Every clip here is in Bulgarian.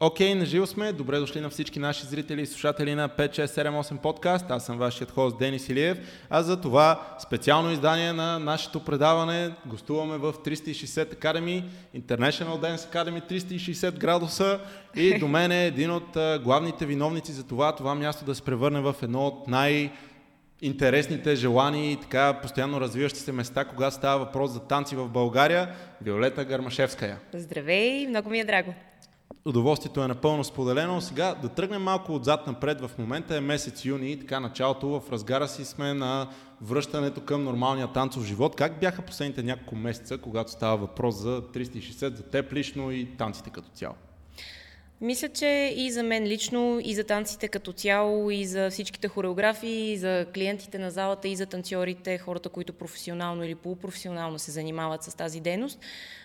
Окей, okay, наживо сме. Добре дошли на всички наши зрители и слушатели на 5678 подкаст. Аз съм вашият хост Денис Илиев. А за това специално издание на нашето предаване гостуваме в 360 Academy, International Dance Academy 360 градуса и до мен е един от главните виновници за това, това място да се превърне в едно от най- интересните, желани и така постоянно развиващи се места, когато става въпрос за танци в България. Виолета Гармашевская. Здравей, много ми е драго удоволствието е напълно споделено. Сега да тръгнем малко отзад напред. В момента е месец юни така началото в разгара си сме на връщането към нормалния танцов живот. Как бяха последните няколко месеца, когато става въпрос за 360, за теб лично и танците като цяло? Мисля, че и за мен лично, и за танците като цяло, и за всичките хореографии, и за клиентите на залата, и за танцорите, хората, които професионално или полупрофесионално се занимават с тази дейност,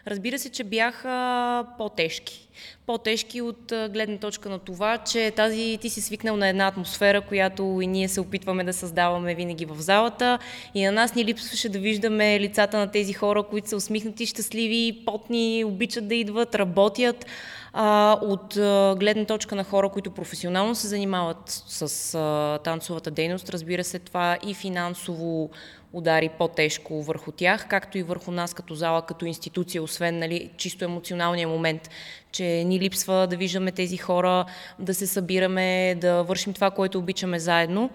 разбира се, че бяха по-тежки. По-тежки от гледна точка на това, че тази ти си свикнал на една атмосфера, която и ние се опитваме да създаваме винаги в залата. И на нас ни липсваше да виждаме лицата на тези хора, които са усмихнати, щастливи, потни, обичат да идват, работят. А, от а, гледна точка на хора, които професионално се занимават с а, танцовата дейност, разбира се, това и финансово удари по-тежко върху тях, както и върху нас като зала, като институция, освен нали, чисто емоционалния момент, че ни липсва да виждаме тези хора, да се събираме, да вършим това, което обичаме заедно.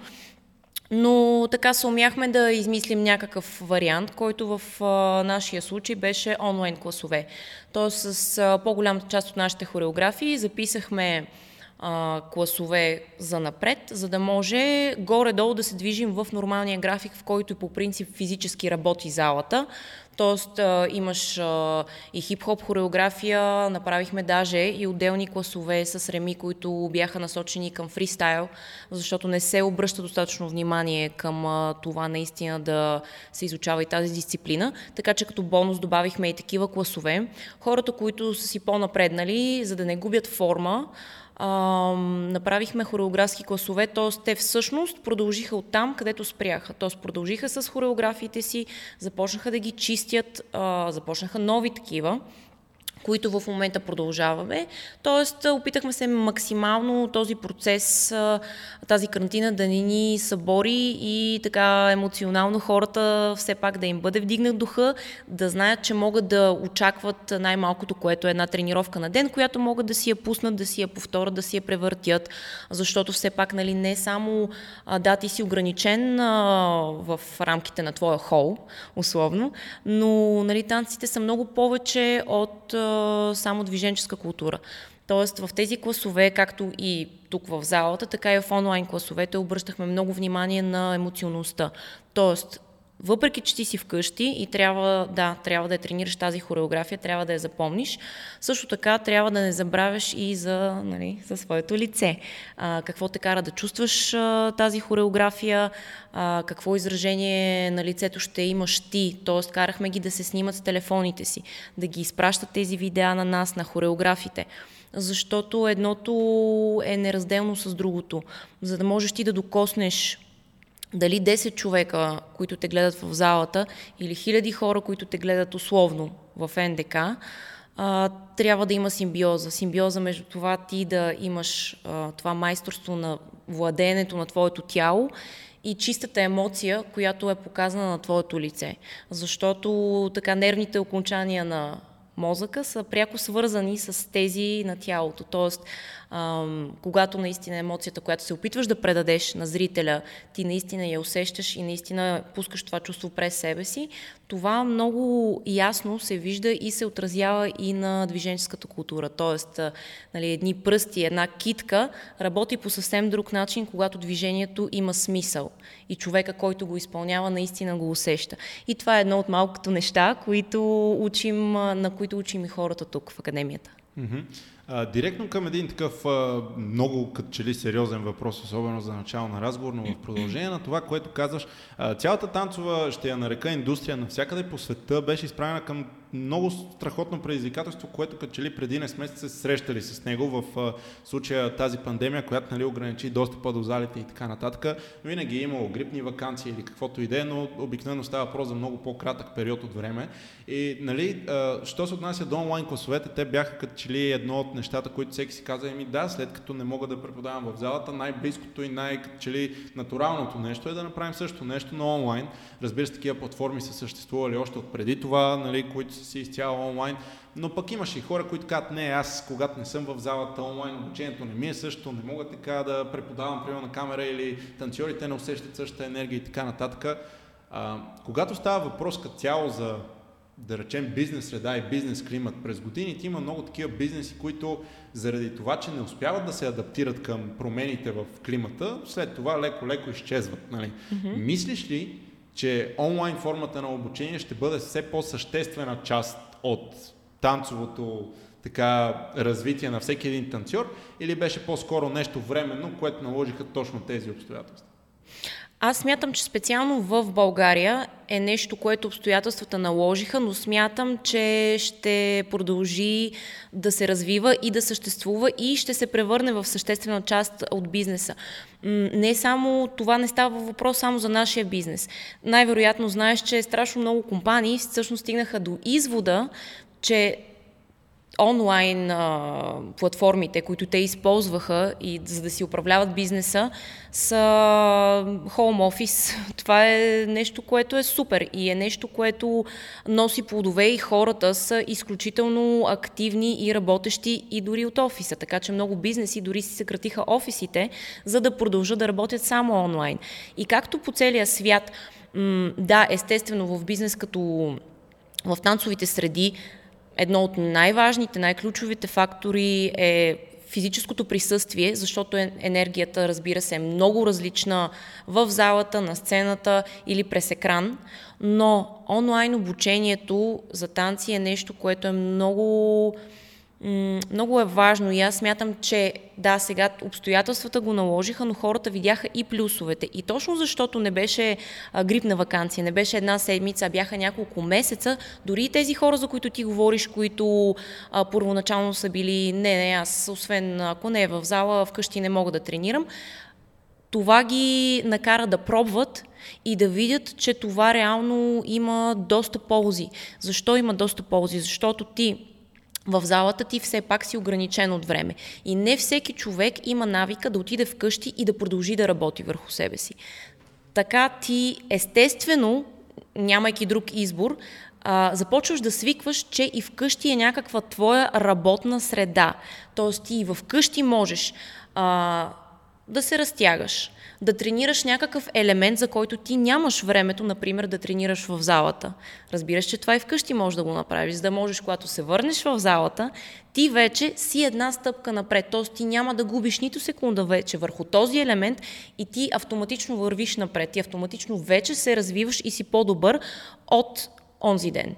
Но така се умяхме да измислим някакъв вариант, който в а, нашия случай беше онлайн класове. Тоест с а, по-голямата част от нашите хореографии записахме а, класове за напред, за да може горе-долу да се движим в нормалния график, в който по принцип физически работи залата. Тоест а, имаш а, и хип-хоп хореография, направихме даже и отделни класове с реми, които бяха насочени към фристайл, защото не се обръща достатъчно внимание към а, това наистина да се изучава и тази дисциплина. Така че като бонус добавихме и такива класове. Хората, които са си по-напреднали, за да не губят форма, а, направихме хореографски класове, т.е. те всъщност продължиха от там, където спряха. Т.е. продължиха с хореографиите си, започнаха да ги чистят, а, започнаха нови такива които в момента продължаваме. Тоест, опитахме се максимално този процес, тази карантина да не ни събори и така емоционално хората все пак да им бъде вдигнат духа, да знаят, че могат да очакват най-малкото, което е една тренировка на ден, която могат да си я пуснат, да си я повторят, да си я превъртят, защото все пак нали, не само да, ти си ограничен а, в рамките на твоя хол, условно, но нали, танците са много повече от а, само движенческа култура. Тоест в тези класове, както и тук в залата, така и в онлайн класовете обръщахме много внимание на емоционалността. Тоест въпреки, че ти си вкъщи и трябва да, трябва да я тренираш тази хореография, трябва да я запомниш, също така трябва да не забравяш и за, нали, за своето лице. А, какво те кара да чувстваш а, тази хореография, а, какво изражение на лицето ще имаш ти, т.е. карахме ги да се снимат с телефоните си, да ги изпращат тези видеа на нас, на хореографите защото едното е неразделно с другото. За да можеш ти да докоснеш дали 10 човека, които те гледат в залата, или хиляди хора, които те гледат условно в НДК, а, трябва да има симбиоза. Симбиоза между това ти да имаш а, това майсторство на владеенето на твоето тяло и чистата емоция, която е показана на твоето лице. Защото така нервните окончания на мозъка са пряко свързани с тези на тялото. Тоест, когато наистина емоцията, която се опитваш да предадеш на зрителя, ти наистина я усещаш и наистина пускаш това чувство през себе си, това много ясно се вижда и се отразява и на движенческата култура. Тоест, нали, едни пръсти, една китка работи по съвсем друг начин, когато движението има смисъл и човека, който го изпълнява, наистина го усеща. И това е едно от малкото неща, които учим, на които учим и хората тук в академията. Mm-hmm. А, директно към един такъв а, много като че ли сериозен въпрос, особено за начало на разговор, но в продължение на това, което казваш, а, цялата танцова, ще я нарека индустрия навсякъде по света, беше изправена към много страхотно предизвикателство, което като че ли преди не сме се срещали с него в а, случая тази пандемия, която нали, ограничи достъпа до залите и така нататък. Винаги е имало грипни вакансии или каквото и да е, но обикновено става въпрос за много по-кратък период от време. И нали, а, що се отнася до онлайн класовете, те бяха като че ли едно от нещата, които всеки си каза, еми да, след като не мога да преподавам в залата, най-близкото и най-чели натуралното нещо е да направим също нещо на онлайн. Разбира се, такива платформи са съществували още от преди това, нали, които си изцяло онлайн, но пък имаше и хора, които казват, не, аз когато не съм в залата онлайн, обучението не ми е също, не мога така да преподавам примерно на камера или танцорите не усещат същата енергия и така нататък. А, когато става въпрос като цяло за да речем бизнес среда и бизнес климат през годините, има много такива бизнеси, които заради това, че не успяват да се адаптират към промените в климата, след това леко-леко изчезват. Нали? Mm-hmm. Мислиш ли, че онлайн формата на обучение ще бъде все по-съществена част от танцовото така, развитие на всеки един танцор или беше по-скоро нещо временно, което наложиха точно тези обстоятелства? Аз смятам, че специално в България е нещо, което обстоятелствата наложиха, но смятам, че ще продължи да се развива и да съществува и ще се превърне в съществена част от бизнеса. Не само това не става въпрос само за нашия бизнес. Най-вероятно знаеш, че страшно много компании всъщност стигнаха до извода, че онлайн а, платформите, които те използваха и за да си управляват бизнеса, са home office. Това е нещо, което е супер и е нещо, което носи плодове и хората са изключително активни и работещи и дори от офиса. Така че много бизнеси дори си съкратиха офисите, за да продължат да работят само онлайн. И както по целия свят, м- да, естествено в бизнес като в танцовите среди едно от най-важните, най-ключовите фактори е физическото присъствие, защото енергията, разбира се, е много различна в залата, на сцената или през екран, но онлайн обучението за танци е нещо, което е много много е важно и аз смятам, че да, сега обстоятелствата го наложиха, но хората видяха и плюсовете. И точно защото не беше а, грипна вакансия, не беше една седмица, а бяха няколко месеца, дори и тези хора, за които ти говориш, които а, първоначално са били, не, не, аз освен ако не е в зала, вкъщи не мога да тренирам, това ги накара да пробват и да видят, че това реално има доста ползи. Защо има доста ползи? Защото ти в залата ти все пак си ограничен от време. И не всеки човек има навика да отиде вкъщи и да продължи да работи върху себе си. Така ти естествено, нямайки друг избор, а, започваш да свикваш, че и вкъщи е някаква твоя работна среда. Тоест ти и вкъщи можеш а, да се разтягаш, да тренираш някакъв елемент, за който ти нямаш времето, например, да тренираш в залата. Разбираш, че това и вкъщи можеш да го направиш, за да можеш, когато се върнеш в залата, ти вече си една стъпка напред. Т.е. ти няма да губиш нито секунда вече върху този елемент и ти автоматично вървиш напред. Ти автоматично вече се развиваш и си по-добър от онзи ден.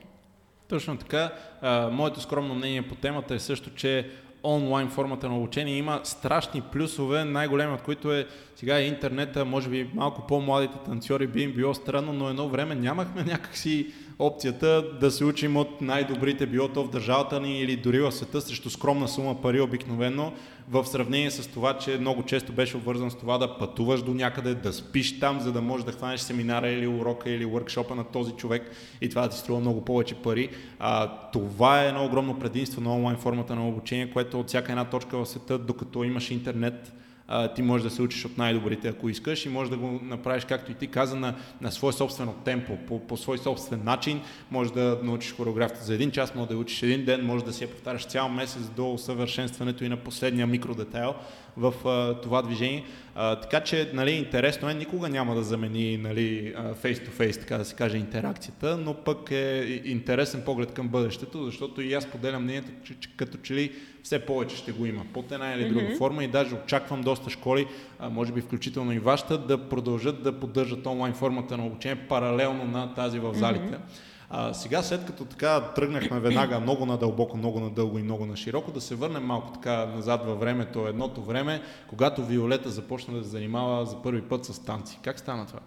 Точно така. А, моето скромно мнение по темата е също, че онлайн формата на обучение. Има страшни плюсове, най-големи от които е сега е интернета, може би малко по-младите танцори би им било странно, но едно време нямахме някакси опцията да се учим от най-добрите, било то в държавата ни или дори в света срещу скромна сума пари обикновено, в сравнение с това, че много често беше обвързан с това да пътуваш до някъде, да спиш там, за да можеш да хванеш семинара или урока или workshopа на този човек и това да ти струва много повече пари. А, това е едно огромно предимство на онлайн формата на обучение, което от всяка една точка в света, докато имаш интернет, а, ти можеш да се учиш от най-добрите, ако искаш и можеш да го направиш, както и ти каза, на, на свое собствено темпо, по, по свой собствен начин. Може да научиш хореографията за един час, може да учиш един ден, може да си я повтаряш цял месец до усъвършенстването и на последния микродетайл в а, това движение. А, така че, нали, интересно е, никога няма да замени нали, face-to-face, така да се каже, интеракцията, но пък е интересен поглед към бъдещето, защото и аз поделям мнението, че, че като че ли все повече ще го има под една или друга mm-hmm. форма и даже очаквам доста школи, а, може би включително и вашата, да продължат да поддържат онлайн формата на обучение паралелно на тази в залите. Mm-hmm. А, сега, след като така тръгнахме веднага много надълбоко, много надълго и много на широко, да се върнем малко така назад във времето, едното време, когато Виолета започна да се занимава за първи път с танци. Как стана това?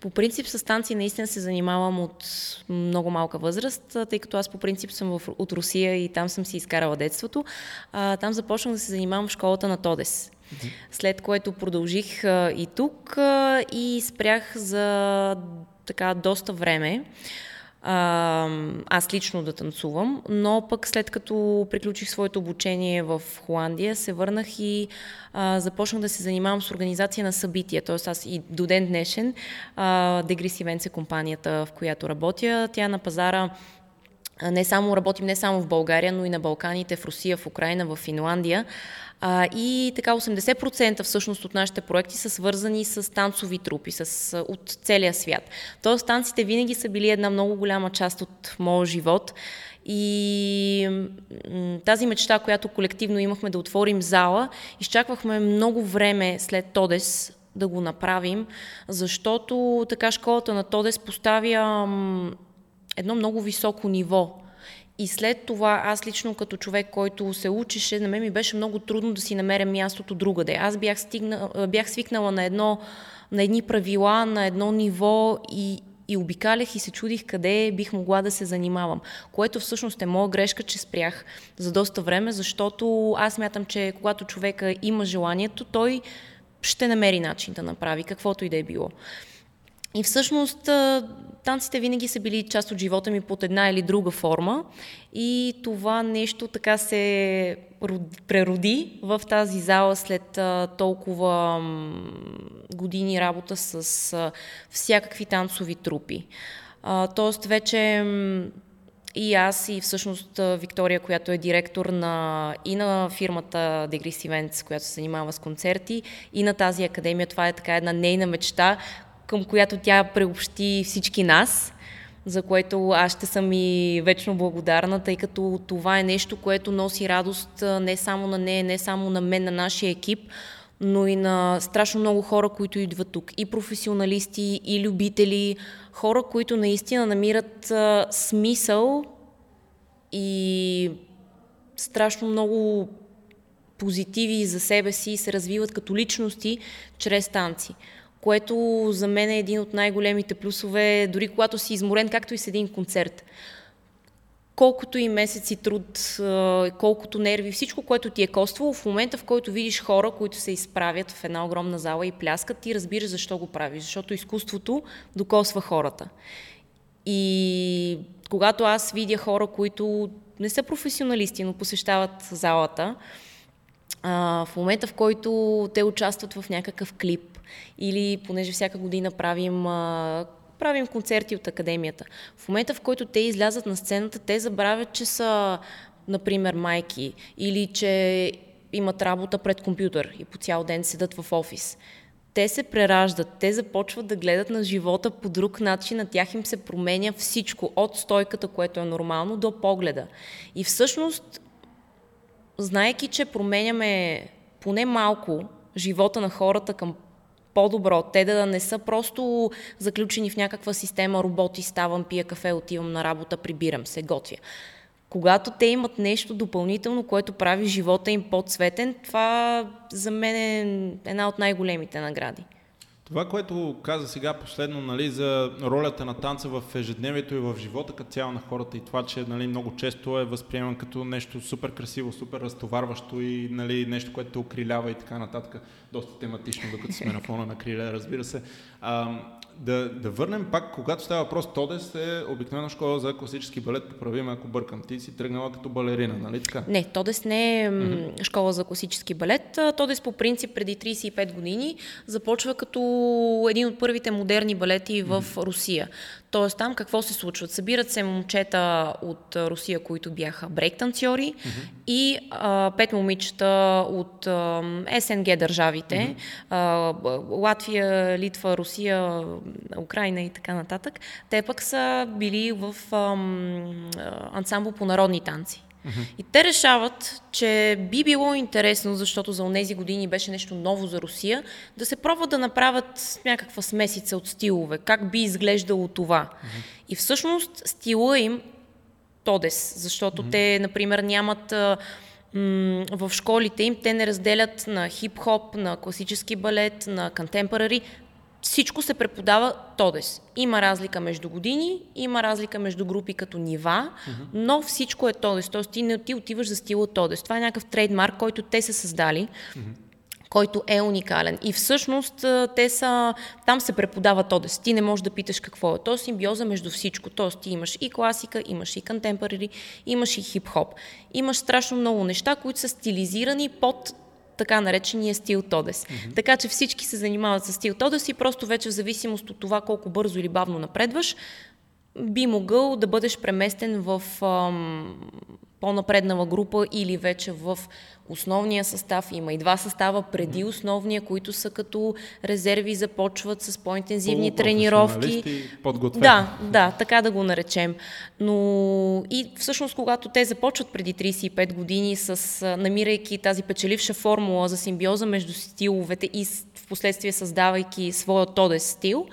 По принцип с танци наистина се занимавам от много малка възраст, тъй като аз по принцип съм в, от Русия и там съм си изкарала детството. А, там започнах да се занимавам в школата на Тодес. След което продължих а, и тук а, и спрях за така доста време. Аз лично да танцувам, но пък след като приключих своето обучение в Холандия, се върнах и а, започнах да се занимавам с организация на събития. Тоест аз и до ден днешен а, Degris Events е компанията, в която работя. Тя на пазара не само работим не само в България, но и на Балканите, в Русия, в Украина, в Финландия. А, и така 80% всъщност от нашите проекти са свързани с танцови трупи, с, от целия свят. Тоест танците винаги са били една много голяма част от моя живот. И тази мечта, която колективно имахме да отворим зала, изчаквахме много време след Тодес да го направим, защото така школата на Тодес поставя едно много високо ниво. И след това, аз лично като човек, който се учеше, на мен ми беше много трудно да си намеря мястото другаде. Аз бях, стигна, бях свикнала на, едно, на едни правила, на едно ниво и, и обикалях и се чудих къде бих могла да се занимавам. Което всъщност е моя грешка, че спрях за доста време, защото аз мятам, че когато човека има желанието, той ще намери начин да направи каквото и да е било. И всъщност танците винаги са били част от живота ми под една или друга форма и това нещо така се прероди в тази зала след толкова години работа с всякакви танцови трупи. тоест вече и аз и всъщност Виктория, която е директор на, и на фирмата Degris Events, която се занимава с концерти, и на тази академия. Това е така една нейна мечта, към която тя преобщи всички нас, за което аз ще съм и вечно благодарна, тъй като това е нещо, което носи радост не само на нея, не само на мен, на нашия екип, но и на страшно много хора, които идват тук. И професионалисти, и любители, хора, които наистина намират смисъл и страшно много позитиви за себе си и се развиват като личности чрез танци което за мен е един от най-големите плюсове, дори когато си изморен, както и с един концерт. Колкото и месеци труд, колкото нерви, всичко, което ти е коствало, в момента, в който видиш хора, които се изправят в една огромна зала и пляскат, ти разбираш защо го правиш. Защото изкуството докосва хората. И когато аз видя хора, които не са професионалисти, но посещават залата, в момента, в който те участват в някакъв клип, или понеже всяка година правим правим концерти от академията. В момента, в който те излязат на сцената, те забравят, че са, например, майки или че имат работа пред компютър и по цял ден седат в офис. Те се прераждат, те започват да гледат на живота по друг начин, на тях им се променя всичко, от стойката, което е нормално, до погледа. И всъщност, знаеки, че променяме поне малко живота на хората към по-добро. Те да не са просто заключени в някаква система, роботи, ставам, пия кафе, отивам на работа, прибирам се, готвя. Когато те имат нещо допълнително, което прави живота им по-цветен, това за мен е една от най-големите награди. Това, което каза сега последно нали, за ролята на танца в ежедневието и в живота като цяло на хората и това, че нали, много често е възприеман като нещо супер красиво, супер разтоварващо и нали, нещо, което окрилява и така нататък. Доста тематично, докато сме на фона на криле, разбира се. А, да, да върнем пак, когато става въпрос, Тодес е обикновена школа за класически балет, поправим ако бъркам. Ти си тръгнала като балерина, нали така? Не, Тодес не е mm-hmm. школа за класически балет. Тодес по принцип преди 35 години започва като един от първите модерни балети в mm-hmm. Русия. Тоест там какво се случва? Събират се момчета от Русия, които бяха брейк-танцори mm-hmm. и а, пет момичета от а, СНГ държавите. Mm-hmm. А, Латвия, Литва, Русия, Украина и така нататък. Те пък са били в а, ансамбл по народни танци. И те решават, че би било интересно, защото за тези години беше нещо ново за Русия, да се пробват да направят някаква смесица от стилове. Как би изглеждало това? И всъщност стила им Тодес, защото те, например, нямат в школите им, те не разделят на хип-хоп, на класически балет, на контемпорари всичко се преподава Тодес. Има разлика между години, има разлика между групи като нива, uh-huh. но всичко е Тодес. Тоест ти не ти отиваш за стила Тодес. Това е някакъв трейдмарк, който те са създали. Uh-huh който е уникален. И всъщност те са, там се преподава Тодес. Ти не можеш да питаш какво е. То е симбиоза между всичко. Тоест ти имаш и класика, имаш и контемпорари, имаш и хип-хоп. Имаш страшно много неща, които са стилизирани под така наречения стил Тодес. Mm-hmm. Така че всички се занимават с стил Тодес и просто вече в зависимост от това колко бързо или бавно напредваш, би могъл да бъдеш преместен в ам, по-напреднала група или вече в основния състав. Има и два състава преди основния, които са като резерви, започват с по-интензивни тренировки. Да, да, така да го наречем. Но и всъщност, когато те започват преди 35 години, с, намирайки тази печеливша формула за симбиоза между стиловете и в последствие създавайки своя тодес стил,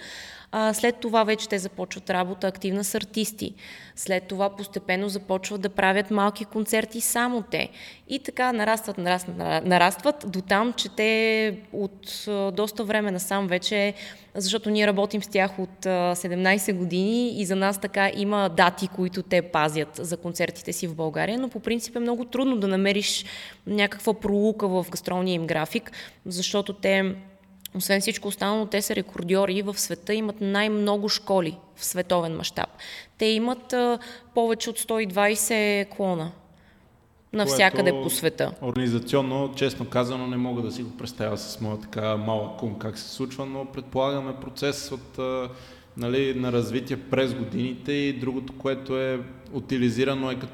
а, след това вече те започват работа активна с артисти. След това постепенно започват да правят малки концерти само те. И така нарастват, нарастват, нарастват до там, че те от доста време насам вече, защото ние работим с тях от а, 17 години и за нас така има дати, които те пазят за концертите си в България, но по принцип е много трудно да намериш някаква пролука в гастролния им график, защото те освен всичко останало, те са рекордьори в света, имат най-много школи в световен мащаб. Те имат а, повече от 120 клона навсякъде по света. Организационно, честно казано, не мога да си го представя с моя така малък кум как се случва, но предполагаме процес от, а, нали, на развитие през годините и другото, което е утилизирано е като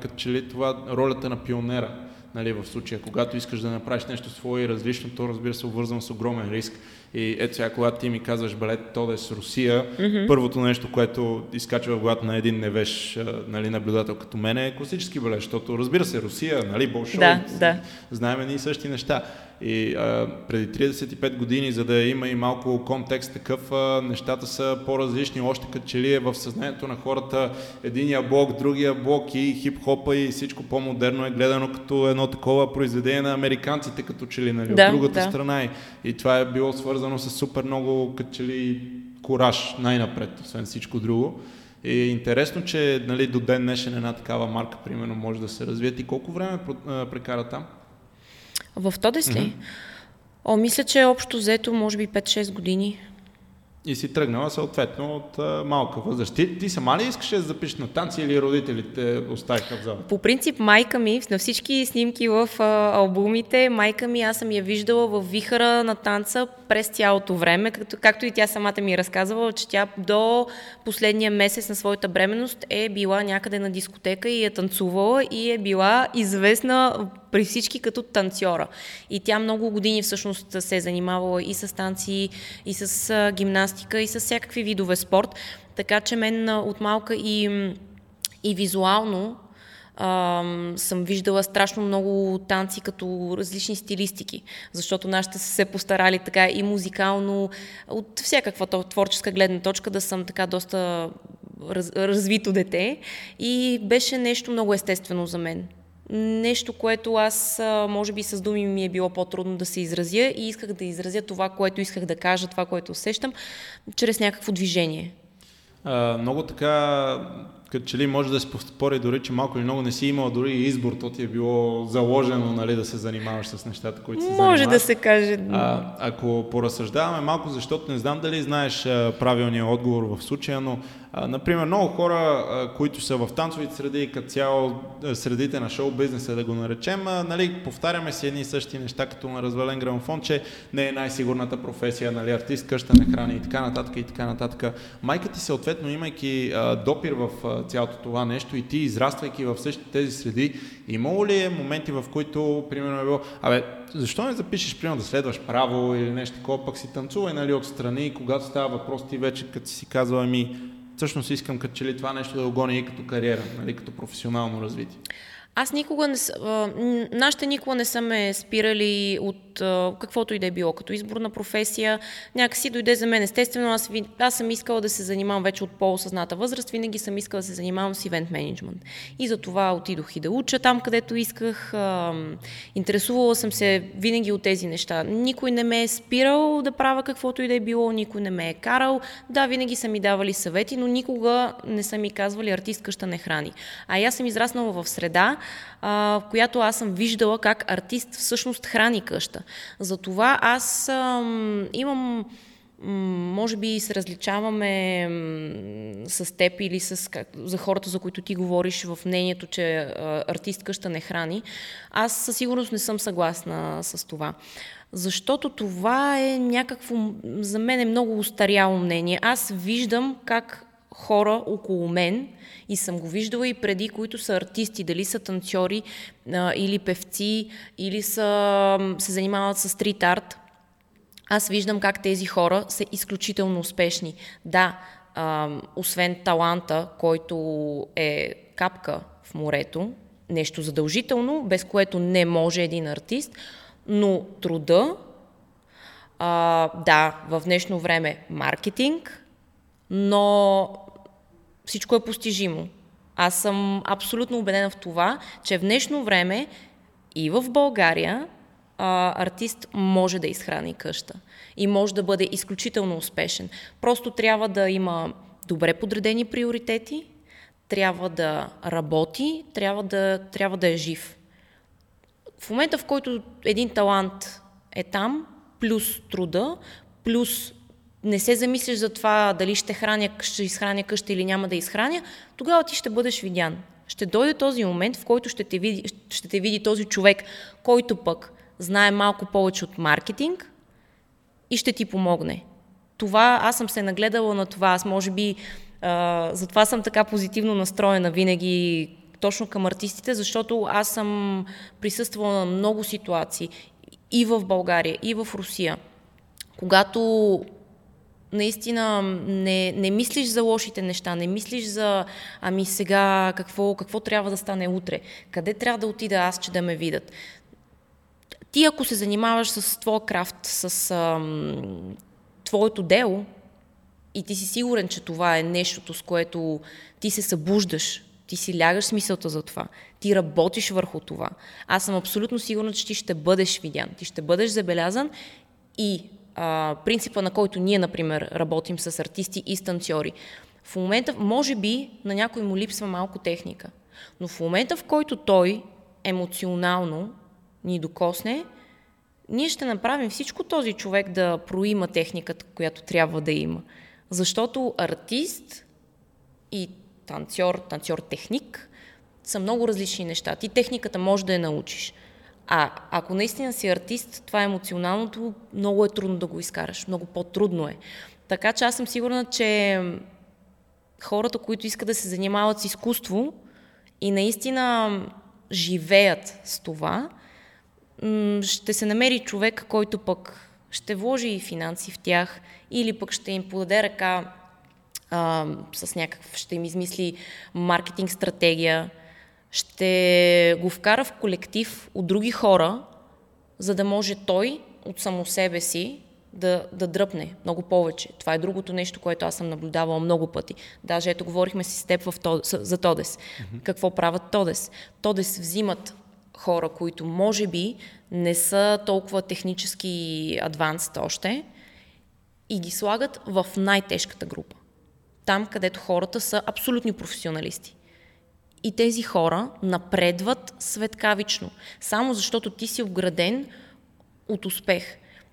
като цели това ролята на пионера нали, в случая, когато искаш да направиш нещо свое и различно, то разбира се обвързано с огромен риск. И ето сега, когато ти ми казваш балет, то да е с Русия, mm-hmm. първото нещо, което изкачва в главата на един невеж нали, наблюдател като мен е класически балет, защото разбира се, Русия, нали, Болшой, да, да. знаем ни същи неща. И а, преди 35 години, за да има и малко контекст такъв, а, нещата са по-различни, още като че ли е в съзнанието на хората единия блок, другия блок и хип-хопа и всичко по-модерно е гледано като едно такова произведение на американците, като че ли, нали, да, от другата да. страна. И, и това е било свързано с супер много, като че ли, кораж най-напред, освен всичко друго. И е интересно, че нали, до ден днешен една такава марка, примерно, може да се развие. И колко време прекара там? В Тодес ли? Mm-hmm. О, мисля, че общо взето, може би 5-6 години. И си тръгнала съответно от а, малка възраст. Ти, ти сама ли искаш да запишеш на танци или родителите оставиха в зала? По принцип майка ми, на всички снимки в а, албумите, майка ми аз съм я виждала в вихара на танца през цялото време, както, както и тя самата ми е разказвала, че тя до последния месец на своята бременност е била някъде на дискотека и е танцувала и е била известна при всички като танцора. И тя много години всъщност се е занимавала и с танци, и с гимнастика, и с всякакви видове спорт. Така че мен от малка и, и визуално Uh, съм виждала страшно много танци като различни стилистики, защото нашите са се постарали така и музикално, от всякаква творческа гледна точка да съм така доста раз, развито дете и беше нещо много естествено за мен. Нещо, което аз, може би с думи ми е било по-трудно да се изразя и исках да изразя това, което исках да кажа, това, което усещам, чрез някакво движение. А, много така като че ли може да се поспори дори, че малко или много не си имал дори избор, то ти е било заложено нали, да се занимаваш с нещата, които се Може занимаваш. да се каже. А, ако поразсъждаваме малко, защото не знам дали знаеш а, правилния отговор в случая, но а, например, много хора, а, които са в танцовите среди и като цяло средите на шоу бизнеса, да го наречем, а, нали, повтаряме си едни и същи неща, като на развален грамофон, че не е най-сигурната професия, нали, артист къща не храни и така нататък и така нататък. Майка ти съответно, имайки а, допир в а, цялото това нещо и ти, израствайки в същите тези среди, имало ли е моменти, в които, примерно, е било, абе, защо не запишеш, примерно, да следваш право или нещо такова, пък си танцувай, нали, отстрани, когато става въпрос, ти вече, като си казва, ами, всъщност искам като че ли това нещо да го гоня и като кариера, нали, като професионално развитие. Аз никога не... Нашите никога не са ме спирали от каквото и да е било, като избор на професия. Някакси дойде за мен. Естествено, аз, ви, аз съм искала да се занимавам вече от по-осъзната възраст. Винаги съм искала да се занимавам с ивент менеджмент. И за това отидох и да уча там, където исках. Интересувала съм се винаги от тези неща. Никой не ме е спирал да правя каквото и да е било, никой не ме е карал. Да, винаги са ми давали съвети, но никога не са ми казвали артистката не храни. А аз съм израснала в среда, а, в която аз съм виждала как артист всъщност храни къща. Затова аз ам, имам може би се различаваме с теб или с, как, за хората, за които ти говориш в мнението, че а, артист къща не храни. Аз със сигурност не съм съгласна с това. Защото това е някакво, за мен е много устаряло мнение. Аз виждам как хора около мен, и съм го виждала и преди, които са артисти, дали са танцори а, или певци, или са, се занимават с стрит арт, аз виждам как тези хора са изключително успешни. Да, а, освен таланта, който е капка в морето, нещо задължително, без което не може един артист, но труда, а, да, в днешно време маркетинг, но всичко е постижимо. Аз съм абсолютно убедена в това, че в днешно време и в България а, артист може да изхрани къща и може да бъде изключително успешен. Просто трябва да има добре подредени приоритети, трябва да работи, трябва да, трябва да е жив. В момента, в който един талант е там, плюс труда, плюс не се замислиш за това дали ще, храня, ще изхраня къща или няма да изхраня, тогава ти ще бъдеш видян. Ще дойде този момент, в който ще те види, ще те види този човек, който пък знае малко повече от маркетинг и ще ти помогне. Това, аз съм се нагледала на това, аз може би а, затова съм така позитивно настроена винаги точно към артистите, защото аз съм присъствала на много ситуации и в България, и в Русия, когато наистина не, не мислиш за лошите неща, не мислиш за ами сега какво, какво трябва да стане утре, къде трябва да отида аз, че да ме видят ти ако се занимаваш с твоя крафт, с ам, твоето дело и ти си сигурен, че това е нещото, с което ти се събуждаш, ти си лягаш с мисълта за това, ти работиш върху това. Аз съм абсолютно сигурна, че ти ще бъдеш видян, ти ще бъдеш забелязан и а, принципа, на който ние, например, работим с артисти и станцори. В момента, може би, на някой му липсва малко техника, но в момента, в който той емоционално ни докосне, ние ще направим всичко този човек да проима техниката, която трябва да има. Защото артист и танцор, танцор-техник са много различни неща. Ти техниката може да я научиш. А ако наистина си артист, това емоционалното много е трудно да го изкараш. Много по-трудно е. Така че аз съм сигурна, че хората, които искат да се занимават с изкуство и наистина живеят с това, ще се намери човек, който пък ще вложи и финанси в тях или пък ще им подаде ръка а, с някакъв, ще им измисли маркетинг стратегия, ще го вкара в колектив от други хора, за да може той от само себе си да, да дръпне много повече. Това е другото нещо, което аз съм наблюдавала много пъти. Даже ето говорихме си с теб в Тодес, за Тодес. Mm-hmm. Какво правят Тодес? Тодес взимат хора, които може би не са толкова технически адванст още и ги слагат в най-тежката група. Там, където хората са абсолютни професионалисти. И тези хора напредват светкавично, само защото ти си обграден от успех.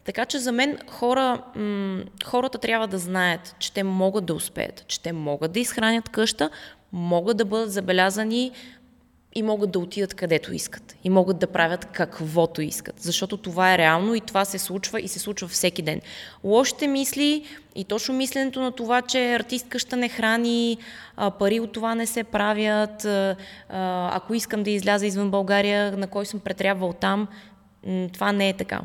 Така че за мен хора, хората трябва да знаят, че те могат да успеят, че те могат да изхранят къща, могат да бъдат забелязани и могат да отидат където искат. И могат да правят каквото искат. Защото това е реално и това се случва и се случва всеки ден. Лошите мисли и точно мисленето на това, че артистка ще не храни, пари от това не се правят, ако искам да изляза извън България, на кой съм претрябвал там, това не е така.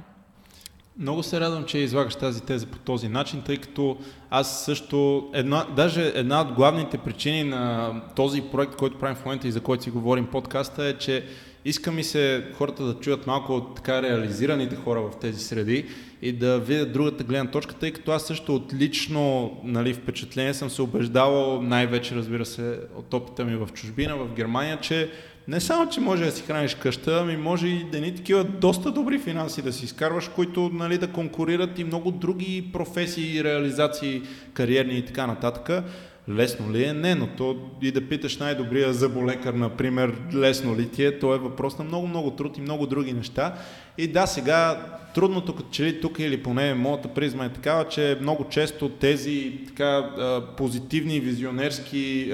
Много се радвам, че излагаш тази теза по този начин, тъй като аз също, една, даже една от главните причини на този проект, който правим в момента и за който си говорим подкаста е, че иска ми се хората да чуят малко от така реализираните хора в тези среди и да видят другата гледна точка, тъй като аз също отлично нали, впечатление съм се убеждавал, най-вече разбира се от опита ми в чужбина, в Германия, че не само, че може да си храниш къща, ами може и да ни такива доста добри финанси да си изкарваш, които нали, да конкурират и много други професии, реализации, кариерни и така нататък. Лесно ли е? Не, но то и да питаш най-добрия зъболекар, например, лесно ли ти е, то е въпрос на много-много труд и много други неща. И да, сега трудното като че ли тук или поне моята призма е такава, че много често тези така позитивни, визионерски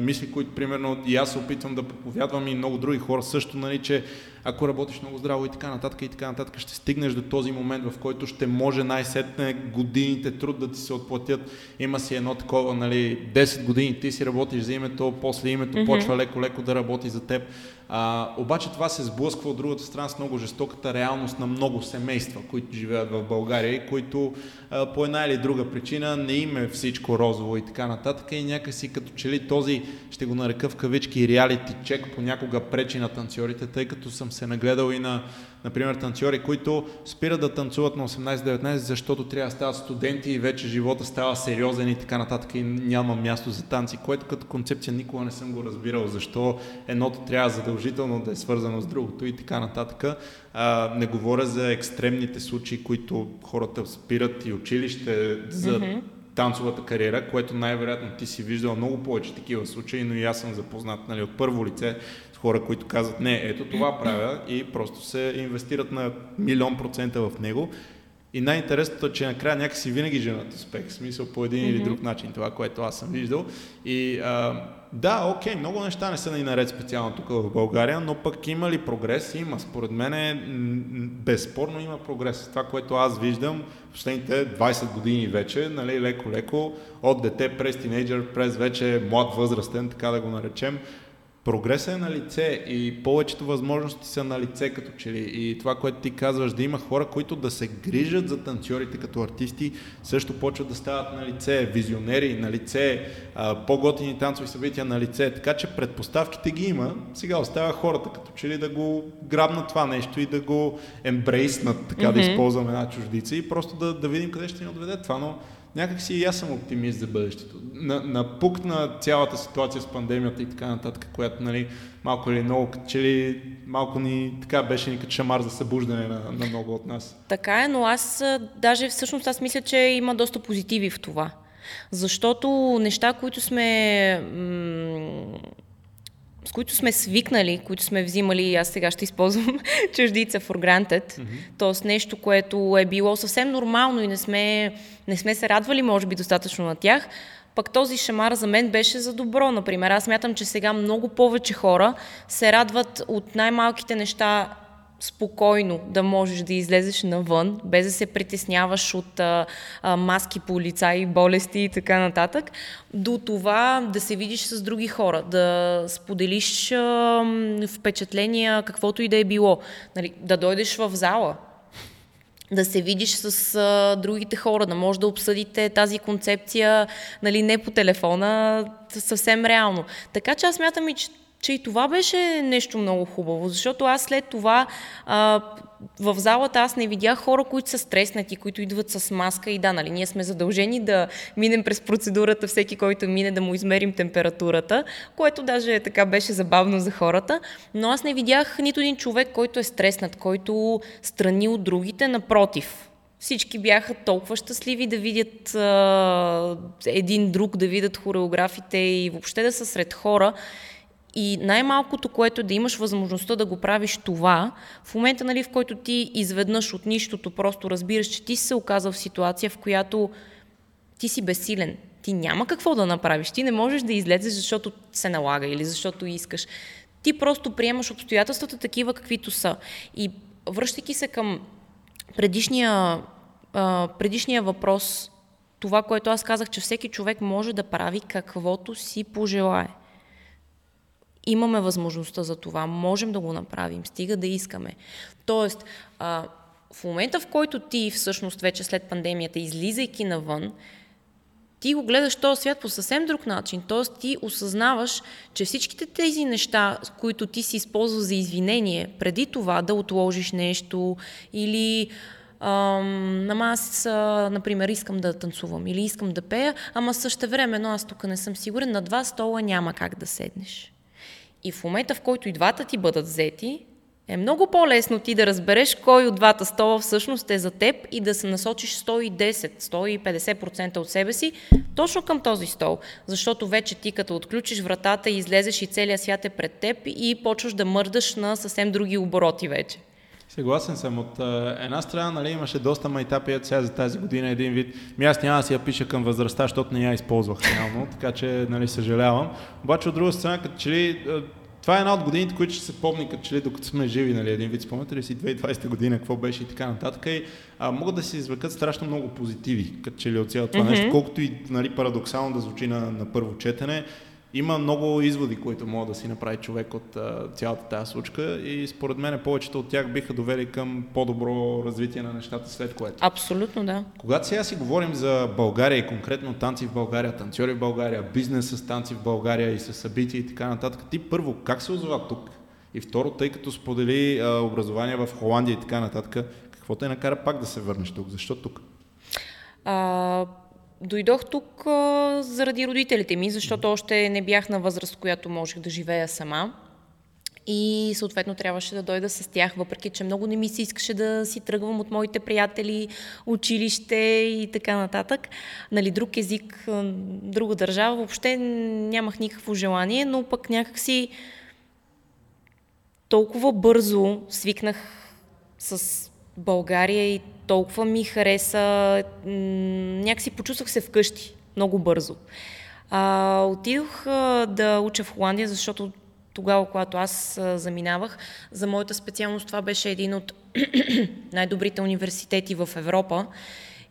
мисли, които примерно и аз се опитвам да проповядвам и много други хора също, нали, че ако работиш много здраво и така нататък и така нататък, ще стигнеш до този момент, в който ще може най-сетне годините труд да ти се отплатят. Има си едно такова, нали, 10 години ти си работиш за името, после името mm-hmm. почва леко-леко да работи за теб. А, обаче това се сблъсква от другата страна с много жестоката реалност на много семейства, които живеят в България и които а, по една или друга причина не им е всичко розово и така нататък. И някакси като че ли този, ще го нарека в кавички, реалити чек понякога пречи на танцорите, тъй като съм се нагледал и на например, танцори, които спират да танцуват на 18-19, защото трябва да стават студенти и вече живота става сериозен и така нататък и няма място за танци, което като концепция никога не съм го разбирал, защо едното трябва задължително да е свързано с другото и така нататък. А, не говоря за екстремните случаи, които хората спират и училище за mm-hmm танцовата кариера, което най-вероятно ти си виждал много повече такива случаи, но и аз съм запознат нали, от първо лице хора, които казват, не, ето това правя и просто се инвестират на милион процента в него. И най-интересното е, че накрая някакси винаги женат успех, в смисъл по един mm-hmm. или друг начин, това, което аз съм виждал. И а, да, окей, много неща не са ни наред специално тук в България, но пък има ли прогрес? Има. Според мен безспорно има прогрес. Това, което аз виждам в последните 20 години вече, нали, леко-леко, от дете през тинейджър, през вече млад възрастен, така да го наречем, прогресът е на лице и повечето възможности са на лице като че ли. И това, което ти казваш, да има хора, които да се грижат за танцорите като артисти, също почват да стават на лице, визионери на лице, по-готини танцови събития на лице. Така че предпоставките ги има. Сега остава хората като че ли да го грабнат това нещо и да го ембрейснат, така mm-hmm. да използваме една чуждица и просто да, да видим къде ще ни отведе това. Но някак си и аз съм оптимист за бъдещето. На, на цялата ситуация с пандемията и така нататък, която нали, малко или много, че ли малко ни така беше ни като шамар за събуждане на, на много от нас. Така е, но аз даже всъщност аз мисля, че има доста позитиви в това. Защото неща, които сме м- с които сме свикнали, които сме взимали, и аз сега ще използвам чуждица for granted, mm-hmm. т.е. нещо, което е било съвсем нормално и не сме, не сме се радвали, може би, достатъчно на тях, пък този шамар за мен беше за добро, например. Аз мятам, че сега много повече хора се радват от най-малките неща спокойно да можеш да излезеш навън, без да се притесняваш от а, а, маски по лица и болести и така нататък, до това да се видиш с други хора, да споделиш а, впечатления, каквото и да е било. Нали, да дойдеш в зала, да се видиш с а, другите хора, да може да обсъдите тази концепция, нали, не по телефона, съвсем реално. Така че аз мятам и, че че и това беше нещо много хубаво, защото аз след това а, в залата аз не видях хора, които са стреснати, които идват с маска и да, нали, ние сме задължени да минем през процедурата, всеки, който мине да му измерим температурата, което даже така беше забавно за хората, но аз не видях нито един човек, който е стреснат, който страни от другите, напротив. Всички бяха толкова щастливи да видят а, един друг, да видят хореографите и въобще да са сред хора. И най-малкото, което да имаш възможността да го правиш това, в момента, нали, в който ти изведнъж от нищото просто разбираш, че ти се оказал в ситуация, в която ти си безсилен. Ти няма какво да направиш. Ти не можеш да излезеш, защото се налага или защото искаш. Ти просто приемаш обстоятелствата такива, каквито са. И връщайки се към предишния, предишния въпрос, това, което аз казах, че всеки човек може да прави каквото си пожелае имаме възможността за това, можем да го направим, стига да искаме. Тоест, а, в момента, в който ти всъщност вече след пандемията, излизайки навън, ти го гледаш този свят по съвсем друг начин. Тоест ти осъзнаваш, че всичките тези неща, които ти си използвал за извинение, преди това да отложиш нещо или Ам, аз, например, искам да танцувам или искам да пея, ама също време, но аз тук не съм сигурен, на два стола няма как да седнеш. И в момента, в който и двата ти бъдат взети, е много по-лесно ти да разбереш кой от двата стола всъщност е за теб и да се насочиш 110-150% от себе си точно към този стол. Защото вече ти като отключиш вратата и излезеш и целият свят е пред теб и почваш да мърдаш на съвсем други обороти вече. Съгласен съм. От една страна нали, имаше доста майтапи сега за тази година един вид. Ми аз няма да си я пиша към възрастта, защото не я използвах реално, така че нали, съжалявам. Обаче от друга страна, като че ли това е една от годините, които ще се помни, като че ли докато сме живи, нали, един вид, спомняте ли си 2020 година, какво беше и така нататък. И, а, могат да се извлекат страшно много позитиви, като че ли от цялото това mm-hmm. нещо, колкото и нали, парадоксално да звучи на, на първо четене има много изводи, които могат да си направи човек от а, цялата тази случка и според мен повечето от тях биха довели към по-добро развитие на нещата след което. Абсолютно, да. Когато сега си говорим за България и конкретно танци в България, танцори в България, бизнес с танци в България и с събития и така нататък, ти първо как се озова тук? И второ, тъй като сподели а, образование в Холандия и така нататък, какво те накара пак да се върнеш тук? Защо тук? А, Дойдох тук а, заради родителите ми, защото още не бях на възраст, която можех да живея сама. И съответно трябваше да дойда с тях, въпреки че много не ми се искаше да си тръгвам от моите приятели, училище и така нататък. Нали, друг език, друга държава, въобще нямах никакво желание, но пък някакси толкова бързо свикнах с България и толкова ми хареса, някакси почувствах се вкъщи много бързо. А, отидох да уча в Холандия, защото тогава, когато аз заминавах, за моята специалност това беше един от най-добрите университети в Европа.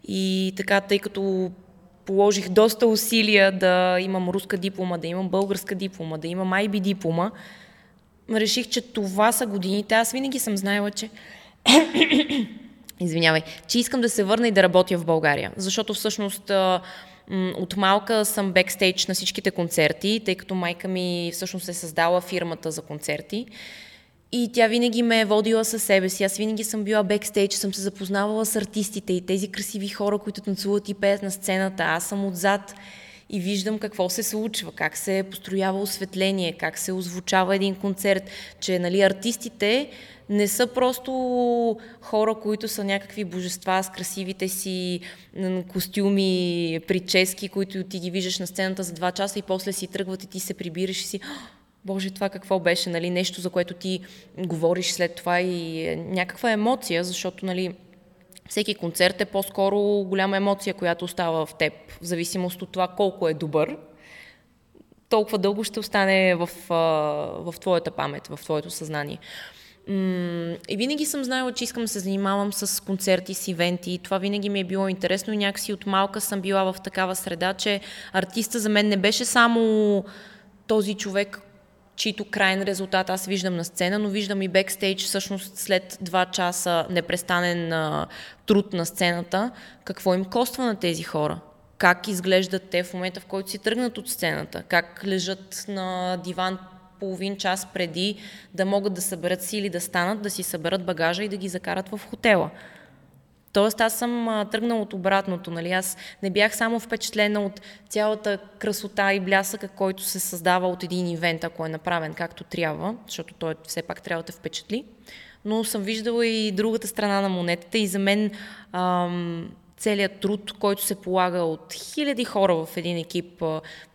И така, тъй като положих доста усилия да имам руска диплома, да имам българска диплома, да имам IB диплома, реших, че това са годините. Аз винаги съм знаела, че извинявай, че искам да се върна и да работя в България. Защото всъщност от малка съм бекстейдж на всичките концерти, тъй като майка ми всъщност е създала фирмата за концерти. И тя винаги ме е водила със себе си. Аз винаги съм била бекстейдж, съм се запознавала с артистите и тези красиви хора, които танцуват и пеят на сцената. Аз съм отзад и виждам какво се случва, как се построява осветление, как се озвучава един концерт, че нали, артистите не са просто хора, които са някакви божества с красивите си костюми, прически, които ти ги виждаш на сцената за два часа и после си тръгват и ти се прибираш и си Боже, това какво беше, нали, нещо, за което ти говориш след това и е някаква емоция, защото, нали, всеки концерт е по-скоро голяма емоция, която остава в теб, в зависимост от това колко е добър, толкова дълго ще остане в, в твоята памет, в твоето съзнание. И винаги съм знаела, че искам да се занимавам с концерти, с ивенти. Това винаги ми е било интересно и някакси от малка съм била в такава среда, че артиста за мен не беше само този човек, чийто крайен резултат аз виждам на сцена, но виждам и бекстейдж, всъщност след два часа непрестанен а, труд на сцената, какво им коства на тези хора. Как изглеждат те в момента, в който си тръгнат от сцената, как лежат на диван половин час преди да могат да съберат сили да станат, да си съберат багажа и да ги закарат в хотела. Тоест аз съм тръгнала от обратното. Нали? Аз не бях само впечатлена от цялата красота и блясъка, който се създава от един ивент, ако е направен както трябва, защото той все пак трябва да те впечатли. Но съм виждала и другата страна на монетата и за мен ам, целият труд, който се полага от хиляди хора в един екип,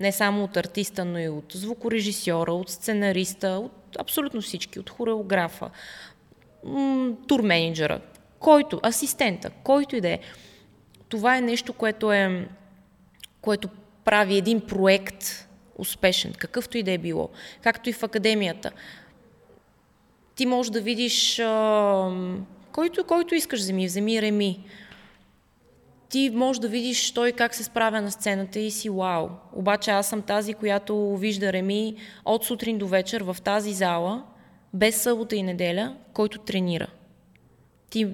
не само от артиста, но и от звукорежисьора, от сценариста, от абсолютно всички, от хореографа, турменеджера, който, асистента, който и да е. Това е нещо, което е, което прави един проект успешен, какъвто и да е било, както и в академията. Ти можеш да видиш а, който, който искаш вземи, вземи Реми ти можеш да видиш той как се справя на сцената и си вау. Обаче аз съм тази, която вижда Реми от сутрин до вечер в тази зала, без събота и неделя, който тренира. Ти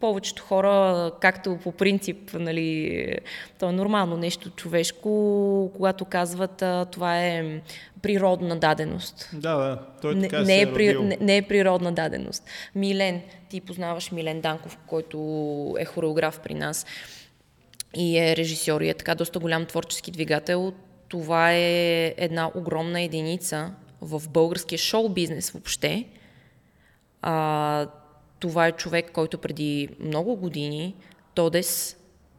повечето хора, както по принцип, нали, то е нормално нещо човешко, когато казват това е природна даденост. Да, да, той така не, не, е, при, не, не е природна даденост. Милен, ти познаваш Милен Данков, който е хореограф при нас и е режисьор и е така доста голям творчески двигател. Това е една огромна единица в българския шоу бизнес въобще. А, това е човек, който преди много години, Тодес,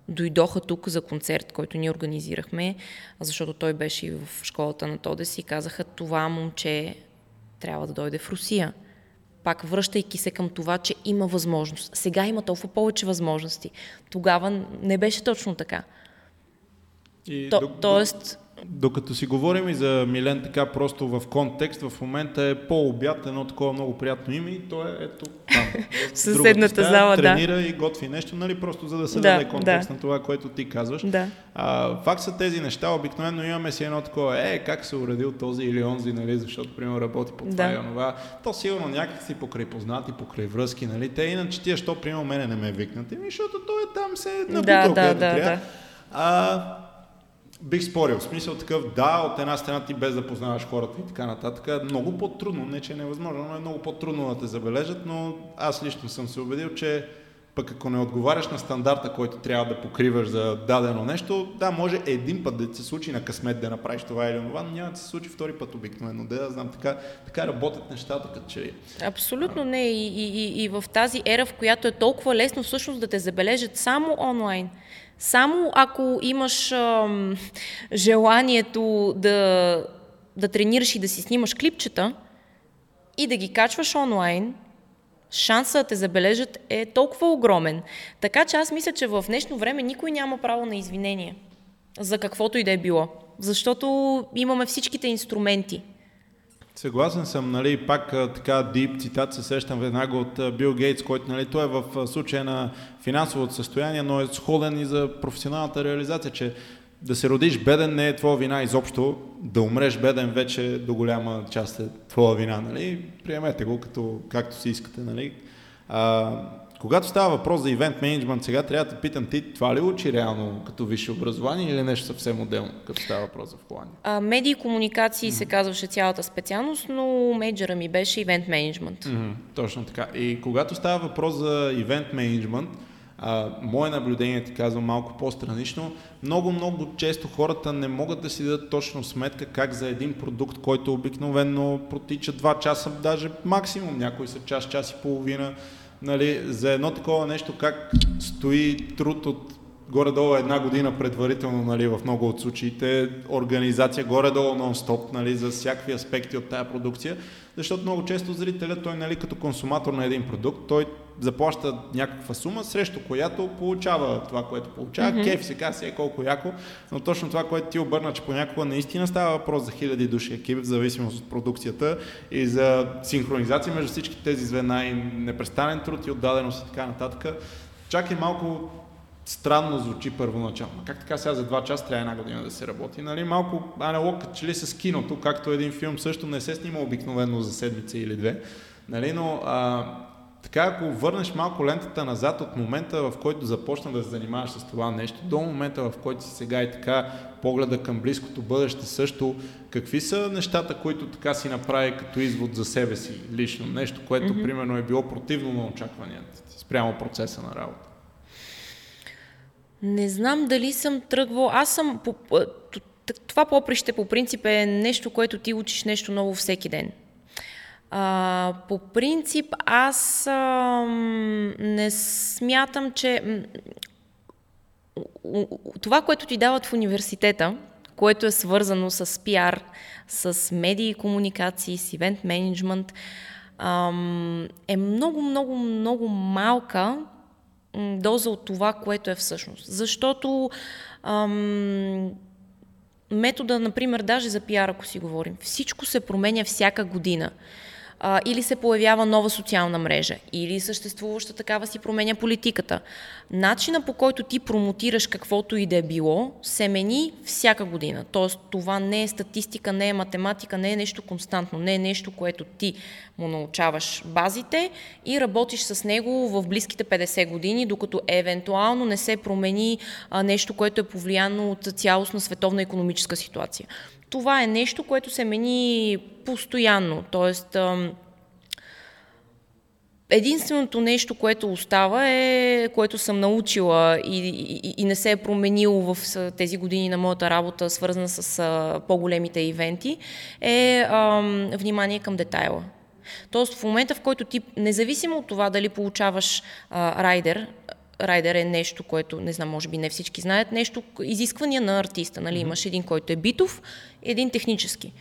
дойдоха тук за концерт, който ние организирахме, защото той беше и в школата на Тодес и казаха, това момче трябва да дойде в Русия. Пак връщайки се към това, че има възможност. Сега има толкова повече възможности. Тогава не беше точно така. И То, до- тоест, Докато си говорим и за Милен така просто в контекст, в момента е по-обят, едно такова много приятно име и то е ето там. В съседната другата зала, да. Тренира и готви нещо, нали, просто за да се Да, даде контекст да. на това, което ти казваш. да. А, факт са тези неща, обикновено имаме си едно такова, е, как се уредил този или онзи, нали, защото, примерно, работи по това Да. и онова. То сигурно някак си покрай познати, покрай връзки, нали, те иначе тия, що, примерно, мене не ме викнат, ами, защото той е там се е Да, набутал, да, където да, трябва. да. А, бих спорил. В смисъл такъв, да, от една страна ти без да познаваш хората и така нататък, много по-трудно, не че е невъзможно, но е много по-трудно да те забележат, но аз лично съм се убедил, че пък ако не отговаряш на стандарта, който трябва да покриваш за дадено нещо, да, може един път да се случи на късмет да направиш това или това, но няма да се случи втори път обикновено. Да, знам, така, така работят нещата, като че. Абсолютно не. И, и, и, и в тази ера, в която е толкова лесно всъщност да те забележат само онлайн. Само ако имаш ам, желанието да, да тренираш и да си снимаш клипчета и да ги качваш онлайн, шанса да те забележат е толкова огромен. Така че аз мисля, че в днешно време никой няма право на извинение за каквото и да е било. Защото имаме всичките инструменти. Съгласен съм, нали, пак така дип цитат се сещам веднага от Бил Гейтс, който нали, той е в случая на финансовото състояние, но е сходен и за професионалната реализация, че да се родиш беден не е твоя вина изобщо, да умреш беден вече до голяма част е твоя вина, нали? Приемете го като, както си искате, нали? А, когато става въпрос за ивент менеджмент, сега трябва да питам ти, това ли учи реално като висше образование или нещо съвсем отделно, като става въпрос за Холандия? А, медии и комуникации се казваше цялата специалност, но мейджора ми беше ивент менеджмент. Мгм, точно така. И когато става въпрос за ивент менеджмент, а, мое наблюдение, ти казвам малко по-странично, много-много често хората не могат да си дадат точно сметка как за един продукт, който обикновено протича 2 часа, даже максимум, някои са час, час и половина, нали, за едно такова нещо как стои труд от горе-долу една година предварително, нали, в много от случаите, организация горе-долу нон-стоп, нали, за всякакви аспекти от тая продукция, защото много често зрителят, той, нали, като консуматор на един продукт, той заплаща някаква сума, срещу която получава това, което получава. Mm-hmm. Кеф се казва, е колко яко, но точно това, което ти обърна, че понякога наистина става въпрос за хиляди души екип, в зависимост от продукцията и за синхронизация между всички тези звена и непрестанен труд и отдаденост и така нататък. Чак е малко странно звучи първоначално. Как така сега за два часа трябва една година да се работи? Нали? Малко аналог, че ли с киното, както един филм също не се снима обикновено за седмица или две. Нали? Но а, така, ако върнеш малко лентата назад от момента, в който започна да се занимаваш с това нещо, до момента, в който си сега и така погледа към близкото бъдеще също, какви са нещата, които така си направи като извод за себе си лично? Нещо, което mm-hmm. примерно е било противно на очакванията спрямо процеса на работа. Не знам дали съм тръгвал. Аз съм. по- Това поприще по принцип е нещо, което ти учиш нещо ново всеки ден. А, по принцип, аз ам, не смятам, че. Това, което ти дават в университета, което е свързано с пиар, с медии и комуникации, с ивент менеджмент, е много, много, много малка доза от това, което е всъщност. Защото ам, метода, например, даже за пиар, ако си говорим, всичко се променя всяка година. А, или се появява нова социална мрежа, или съществуваща такава си променя политиката. Начина по който ти промотираш каквото и да е било, се мени всяка година. Тоест, това не е статистика, не е математика, не е нещо константно, не е нещо, което ти му научаваш базите и работиш с него в близките 50 години, докато евентуално не се промени а, нещо, което е повлияно от цялостна световна економическа ситуация. Това е нещо, което се мени постоянно. Тоест, единственото нещо, което остава е, което съм научила и, и, и не се е променило в тези години на моята работа, свързана с по-големите ивенти, е ам, внимание към детайла. Тоест в момента, в който ти, независимо от това дали получаваш а, райдер, райдер е нещо, което, не знам, може би не всички знаят, нещо, изисквания на артиста. Нали? Имаш един, който е битов, един технически.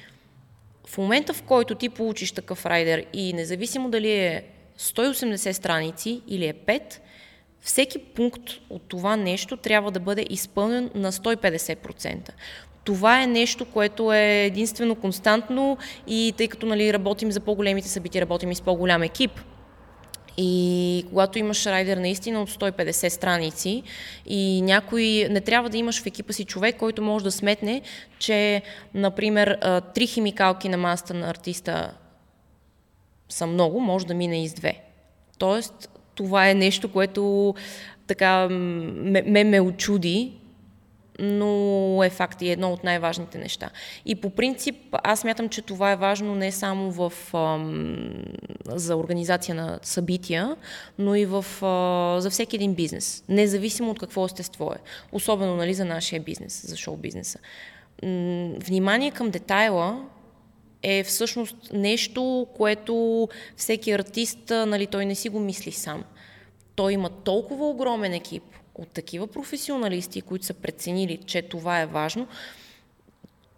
В момента, в който ти получиш такъв райдер и независимо дали е 180 страници или е 5, всеки пункт от това нещо трябва да бъде изпълнен на 150%. Това е нещо, което е единствено константно и тъй като нали, работим за по-големите събития, работим и с по-голям екип, и когато имаш райдер наистина от 150 страници и някой, не трябва да имаш в екипа си човек, който може да сметне, че, например, три химикалки на маста на артиста са много, може да мине из две. Тоест, това е нещо, което така ме, ме, ме очуди, но е факт и едно от най-важните неща. И по принцип, аз мятам, че това е важно не само в, ам, за организация на събития, но и в, а, за всеки един бизнес, независимо от какво естество е. Особено нали, за нашия бизнес, за шоу-бизнеса. Внимание към детайла е всъщност нещо, което всеки артист, нали, той не си го мисли сам. Той има толкова огромен екип, от такива професионалисти, които са преценили, че това е важно,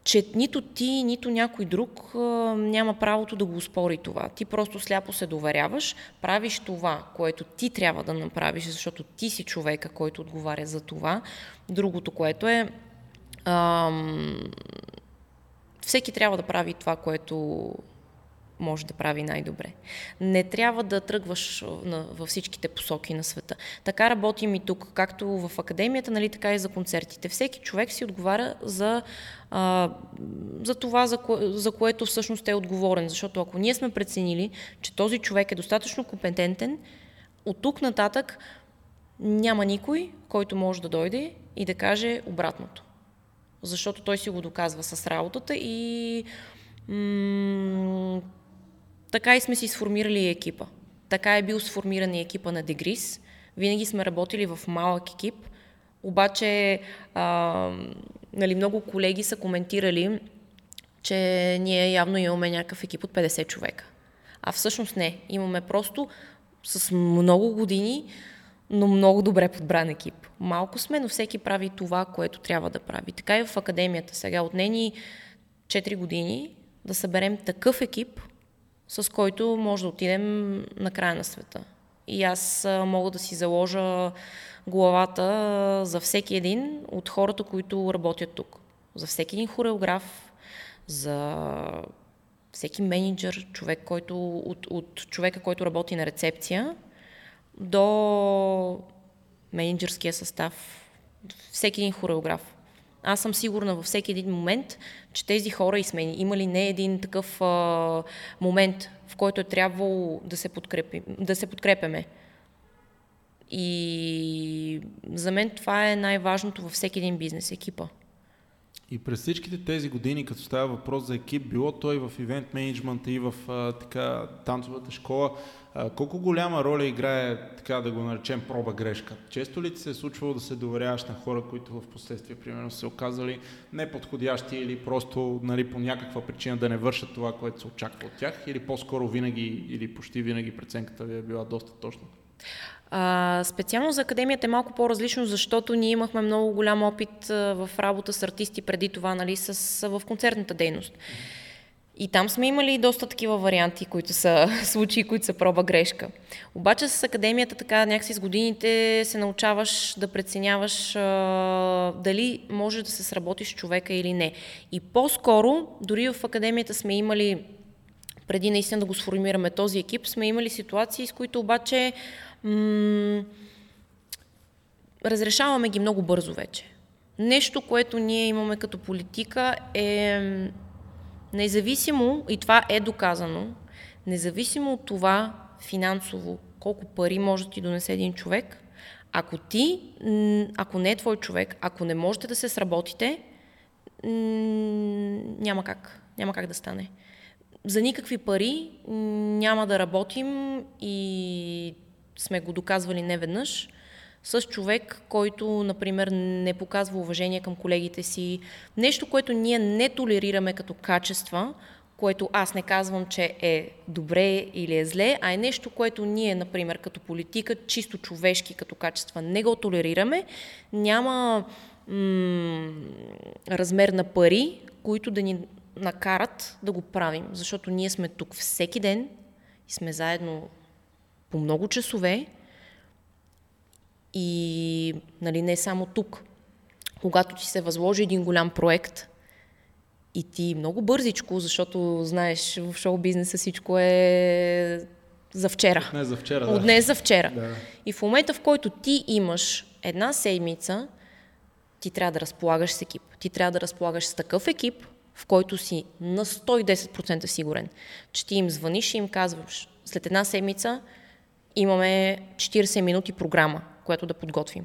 че нито ти, нито някой друг а, няма правото да го спори това. Ти просто сляпо се доверяваш, правиш това, което ти трябва да направиш, защото ти си човека, който отговаря за това. Другото, което е ам, всеки трябва да прави това, което може да прави най-добре. Не трябва да тръгваш на, във всичките посоки на света. Така работим и тук, както в академията, нали, така и за концертите. Всеки човек си отговаря за, а, за това, за, кое, за което всъщност е отговорен. Защото ако ние сме преценили, че този човек е достатъчно компетентен, от тук нататък няма никой, който може да дойде и да каже обратното. Защото той си го доказва с работата и м- така и сме си сформирали екипа. Така е бил сформиран и екипа на Дегрис. Винаги сме работили в малък екип, обаче а, нали, много колеги са коментирали, че ние явно имаме някакъв екип от 50 човека. А всъщност не. Имаме просто с много години, но много добре подбран екип. Малко сме, но всеки прави това, което трябва да прави. Така и в академията. Сега отнени 4 години да съберем такъв екип, с който може да отидем на края на света. И аз мога да си заложа главата за всеки един от хората, които работят тук. За всеки един хореограф, за всеки менеджер, човек, който, от, от човека, който работи на рецепция, до менеджерския състав, всеки един хореограф. Аз съм сигурна във всеки един момент, че тези хора и сме имали не един такъв а, момент, в който е трябвало да се, подкрепи, да се подкрепяме. И за мен това е най-важното във всеки един бизнес, екипа. И през всичките тези години, като става въпрос за екип, било той в ивент менеджмента и в а, така, танцовата школа, а, колко голяма роля играе, така да го наречем, проба грешка? Често ли ти се е случвало да се доверяваш на хора, които в последствие, примерно, се оказали неподходящи или просто нали, по някаква причина да не вършат това, което се очаква от тях, или по-скоро винаги или почти винаги преценката ви е била доста точна? А, специално за академията е малко по-различно, защото ние имахме много голям опит а, в работа с артисти преди това, нали, с, в концертната дейност. И там сме имали доста такива варианти, които са случаи, които са проба грешка. Обаче с академията така някакси с годините се научаваш да преценяваш а, дали може да се сработиш с човека или не. И по-скоро, дори в академията сме имали, преди наистина да го сформираме този екип, сме имали ситуации, с които обаче разрешаваме ги много бързо вече. Нещо, което ние имаме като политика е независимо, и това е доказано, независимо от това финансово колко пари може да ти донесе един човек, ако ти, ако не е твой човек, ако не можете да се сработите, няма как. Няма как да стане. За никакви пари няма да работим и сме го доказвали не веднъж, с човек, който, например, не показва уважение към колегите си. Нещо, което ние не толерираме като качества, което аз не казвам, че е добре или е зле, а е нещо, което ние, например, като политика, чисто човешки, като качества, не го толерираме, няма м- размер на пари, които да ни накарат да го правим. Защото ние сме тук всеки ден и сме заедно по много часове и нали, не само тук. Когато ти се възложи един голям проект и ти много бързичко, защото знаеш, в шоу-бизнеса всичко е за вчера. Не за вчера, От да. днес за вчера. Да. И в момента, в който ти имаш една седмица, ти трябва да разполагаш с екип. Ти трябва да разполагаш с такъв екип, в който си на 110% сигурен, че ти им звъниш и им казваш, след една седмица имаме 40 минути програма, която да подготвим.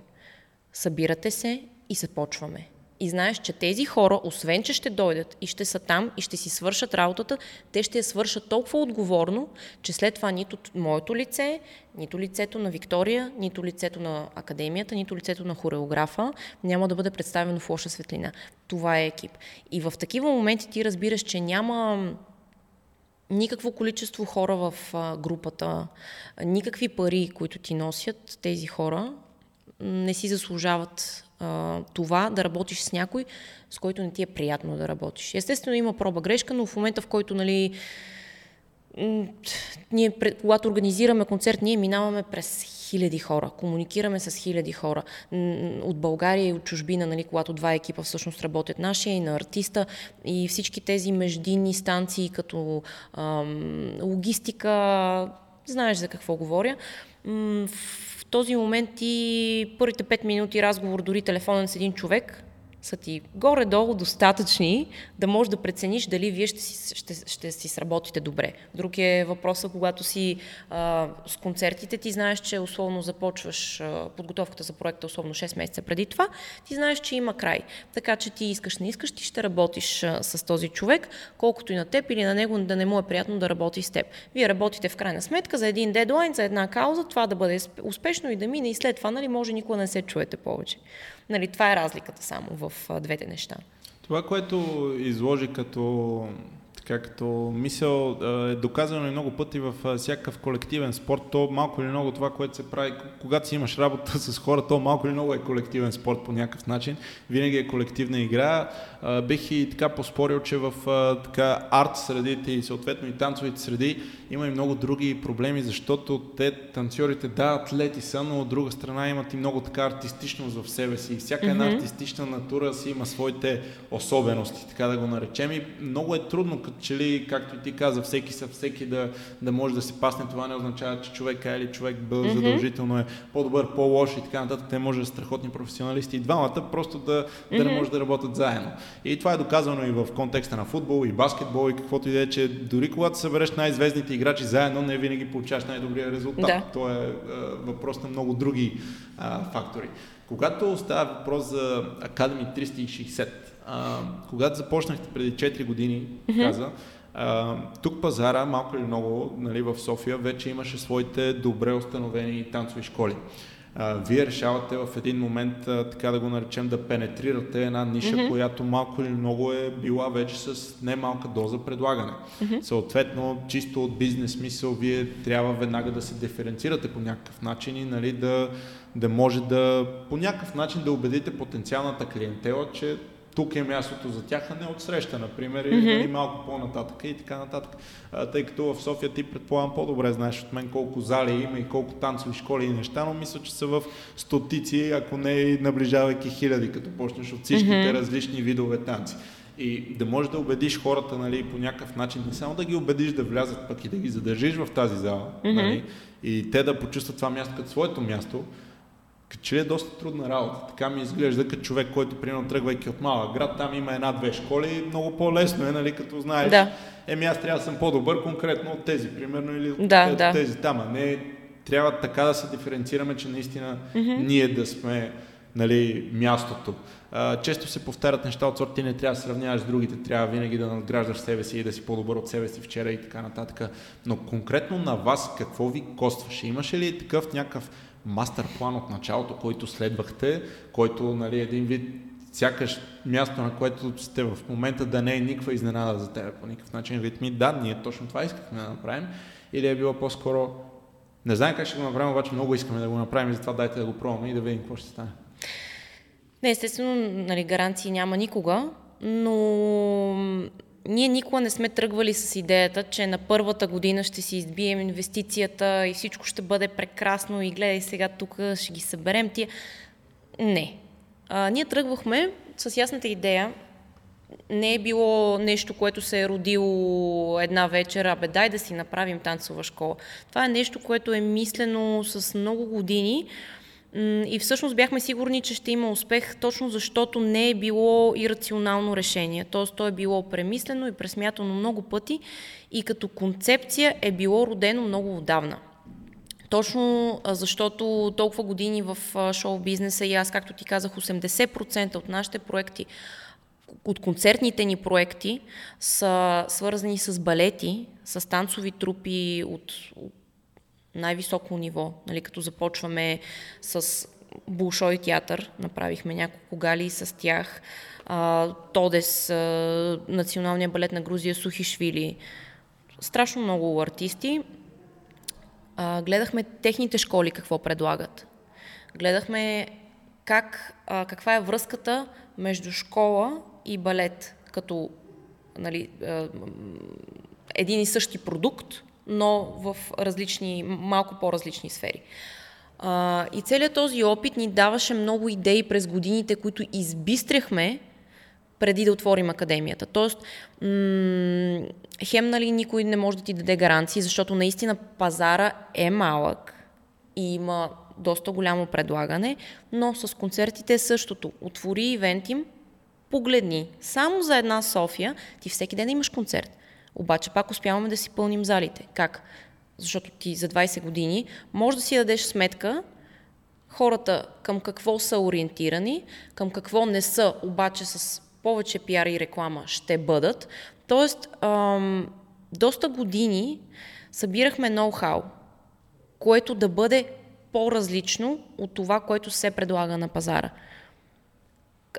Събирате се и започваме. И знаеш, че тези хора, освен че ще дойдат и ще са там и ще си свършат работата, те ще я свършат толкова отговорно, че след това нито моето лице, нито лицето на Виктория, нито лицето на академията, нито лицето на хореографа няма да бъде представено в лоша светлина. Това е екип. И в такива моменти ти разбираш, че няма никакво количество хора в групата, никакви пари, които ти носят тези хора, не си заслужават това да работиш с някой, с който не ти е приятно да работиш. Естествено има проба грешка, но в момента в който нали, ние, когато организираме концерт, ние минаваме през хиляди хора, комуникираме с хиляди хора от България и от чужбина, нали, когато два екипа всъщност работят нашия и на артиста и всички тези междинни станции като ам, логистика, знаеш за какво говоря. В този момент ти първите 5 минути разговор, дори телефонен с един човек, са ти горе-долу достатъчни да можеш да прецениш дали вие ще си, ще, ще си сработите добре. Друг е въпросът, когато си а, с концертите, ти знаеш, че условно започваш а, подготовката за проекта, условно 6 месеца преди това, ти знаеш, че има край. Така че ти искаш, не искаш, ти ще работиш а, с този човек, колкото и на теб или на него да не му е приятно да работи с теб. Вие работите в крайна сметка за един дедлайн, за една кауза, това да бъде успешно и да мине и след това, нали, може никога не се чуете повече. Нали, това е разликата само в двете неща. Това, което изложи като, така, като мисъл е доказано и много пъти в всякакъв колективен спорт. То малко или много това, което се прави, когато си имаш работа с хора, то малко или много е колективен спорт по някакъв начин. Винаги е колективна игра. Бих и така поспорил, че в така арт средите и съответно и танцовите среди има и много други проблеми, защото те, танцорите, да, атлети са, но от друга страна имат и много така артистичност в себе си. И всяка една mm-hmm. артистична натура си има своите особености, така да го наречем. И много е трудно, като че ли, както и ти каза, всеки са всеки да, да може да се пасне. Това не означава, че човек А или човек Б mm-hmm. задължително е по-добър, по-лош и така нататък. Те може да са страхотни професионалисти и двамата, просто да, mm-hmm. да не може да работят заедно. И това е доказано и в контекста на футбол, и баскетбол, и каквото и да е, че дори когато събереш най-звездните играчи заедно, не винаги получаваш най-добрия резултат. Да. То е, е въпрос на много други а, фактори. Когато става въпрос за Academy 360, а, когато започнахте преди 4 години, mm-hmm. каза, а, тук пазара, малко или много, нали, в София, вече имаше своите добре установени танцови школи. А, вие решавате в един момент, а, така да го наречем, да пенетрирате една ниша, mm-hmm. която малко или много е била вече с немалка доза предлагане. Mm-hmm. Съответно, чисто от бизнес смисъл, вие трябва веднага да се диференцирате по някакъв начин и нали, да, да може да по някакъв начин да убедите потенциалната клиентела, че тук е мястото за тях, а не от среща, например, или mm-hmm. малко по-нататък и така нататък. А, тъй като в София ти предполагам по-добре знаеш от мен колко зали има и колко танцови школи и неща, но мисля, че са в стотици, ако не и наближавайки хиляди, като почнеш от всичките mm-hmm. различни видове танци. И да можеш да убедиш хората нали, по някакъв начин, не само да ги убедиш да влязат, пък и да ги задържиш в тази зала, mm-hmm. нали, и те да почувстват това място като своето място, като че е доста трудна работа. Така ми изглежда като човек, който, примерно, тръгвайки от малък град, там има една-две школи, много по-лесно е, нали, като знаеш, да. еми аз трябва да съм по-добър конкретно от тези, примерно, или да, от да. тези там, а не трябва така да се диференцираме, че наистина mm-hmm. ние да сме нали, мястото. А, често се повтарят неща от сорта, ти не трябва да сравняваш с другите, трябва винаги да надграждаш себе си и да си по-добър от себе си вчера и така нататък. Но конкретно на вас какво ви костваше? Имаше ли такъв някакъв мастер план от началото, който следвахте, който нали, един вид сякаш място, на което сте в момента да не е никаква изненада за теб по никакъв начин ритми. Да, ние точно това искахме да направим. Или е било по-скоро не знаем как ще го направим, обаче много искаме да го направим и затова дайте да го пробваме и да видим какво ще стане. Не, естествено, нали, гаранции няма никога, но ние никога не сме тръгвали с идеята, че на първата година ще си избием инвестицията и всичко ще бъде прекрасно и гледай сега тук ще ги съберем тия. Не. А, ние тръгвахме с ясната идея, не е било нещо, което се е родило една вечер, абе дай да си направим танцова школа. Това е нещо, което е мислено с много години и всъщност бяхме сигурни, че ще има успех, точно защото не е било ирационално решение. Тоест, то е било премислено и пресмятано много пъти и като концепция е било родено много отдавна. Точно защото толкова години в шоу бизнеса и аз, както ти казах, 80% от нашите проекти от концертните ни проекти са свързани с балети, с танцови трупи от, най-високо ниво. Нали, като започваме с Булшой театър, направихме няколко гали с тях. А, Тодес, а, Националния балет на Грузия, Сухишвили. Страшно много артисти. А, гледахме техните школи какво предлагат. Гледахме как, а, каква е връзката между школа и балет като нали, един и същи продукт, но в различни, малко по-различни сфери. и целият този опит ни даваше много идеи през годините, които избистряхме преди да отворим академията. Тоест, м- хем, нали, никой не може да ти даде гаранции, защото наистина пазара е малък и има доста голямо предлагане, но с концертите е същото. Отвори ивентим, погледни, само за една София, ти всеки ден имаш концерт. Обаче пак успяваме да си пълним залите. Как? Защото ти за 20 години може да си дадеш сметка хората към какво са ориентирани, към какво не са, обаче с повече пиар и реклама ще бъдат. Тоест, ам, доста години събирахме ноу-хау, което да бъде по-различно от това, което се предлага на пазара.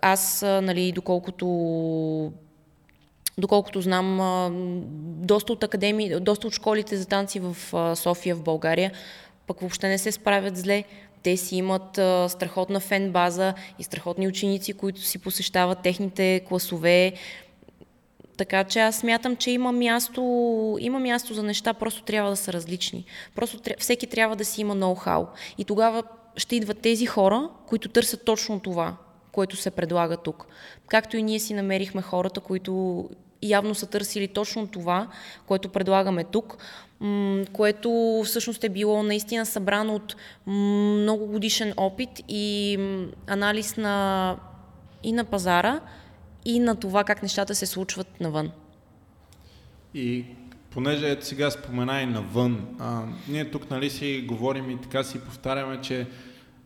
Аз, нали, доколкото Доколкото знам, доста от академии, доста от школите за танци в София, в България, пък въобще не се справят зле. Те си имат страхотна фен база и страхотни ученици, които си посещават техните класове. Така че аз смятам, че има място, има място за неща, просто трябва да са различни. Просто всеки трябва да си има ноу-хау. И тогава ще идват тези хора, които търсят точно това което се предлага тук. Както и ние си намерихме хората, които явно са търсили точно това, което предлагаме тук, което всъщност е било наистина събрано от много годишен опит и анализ на, и на пазара, и на това как нещата се случват навън. И понеже ето сега спомена и навън, а, ние тук нали си говорим и така си повтаряме, че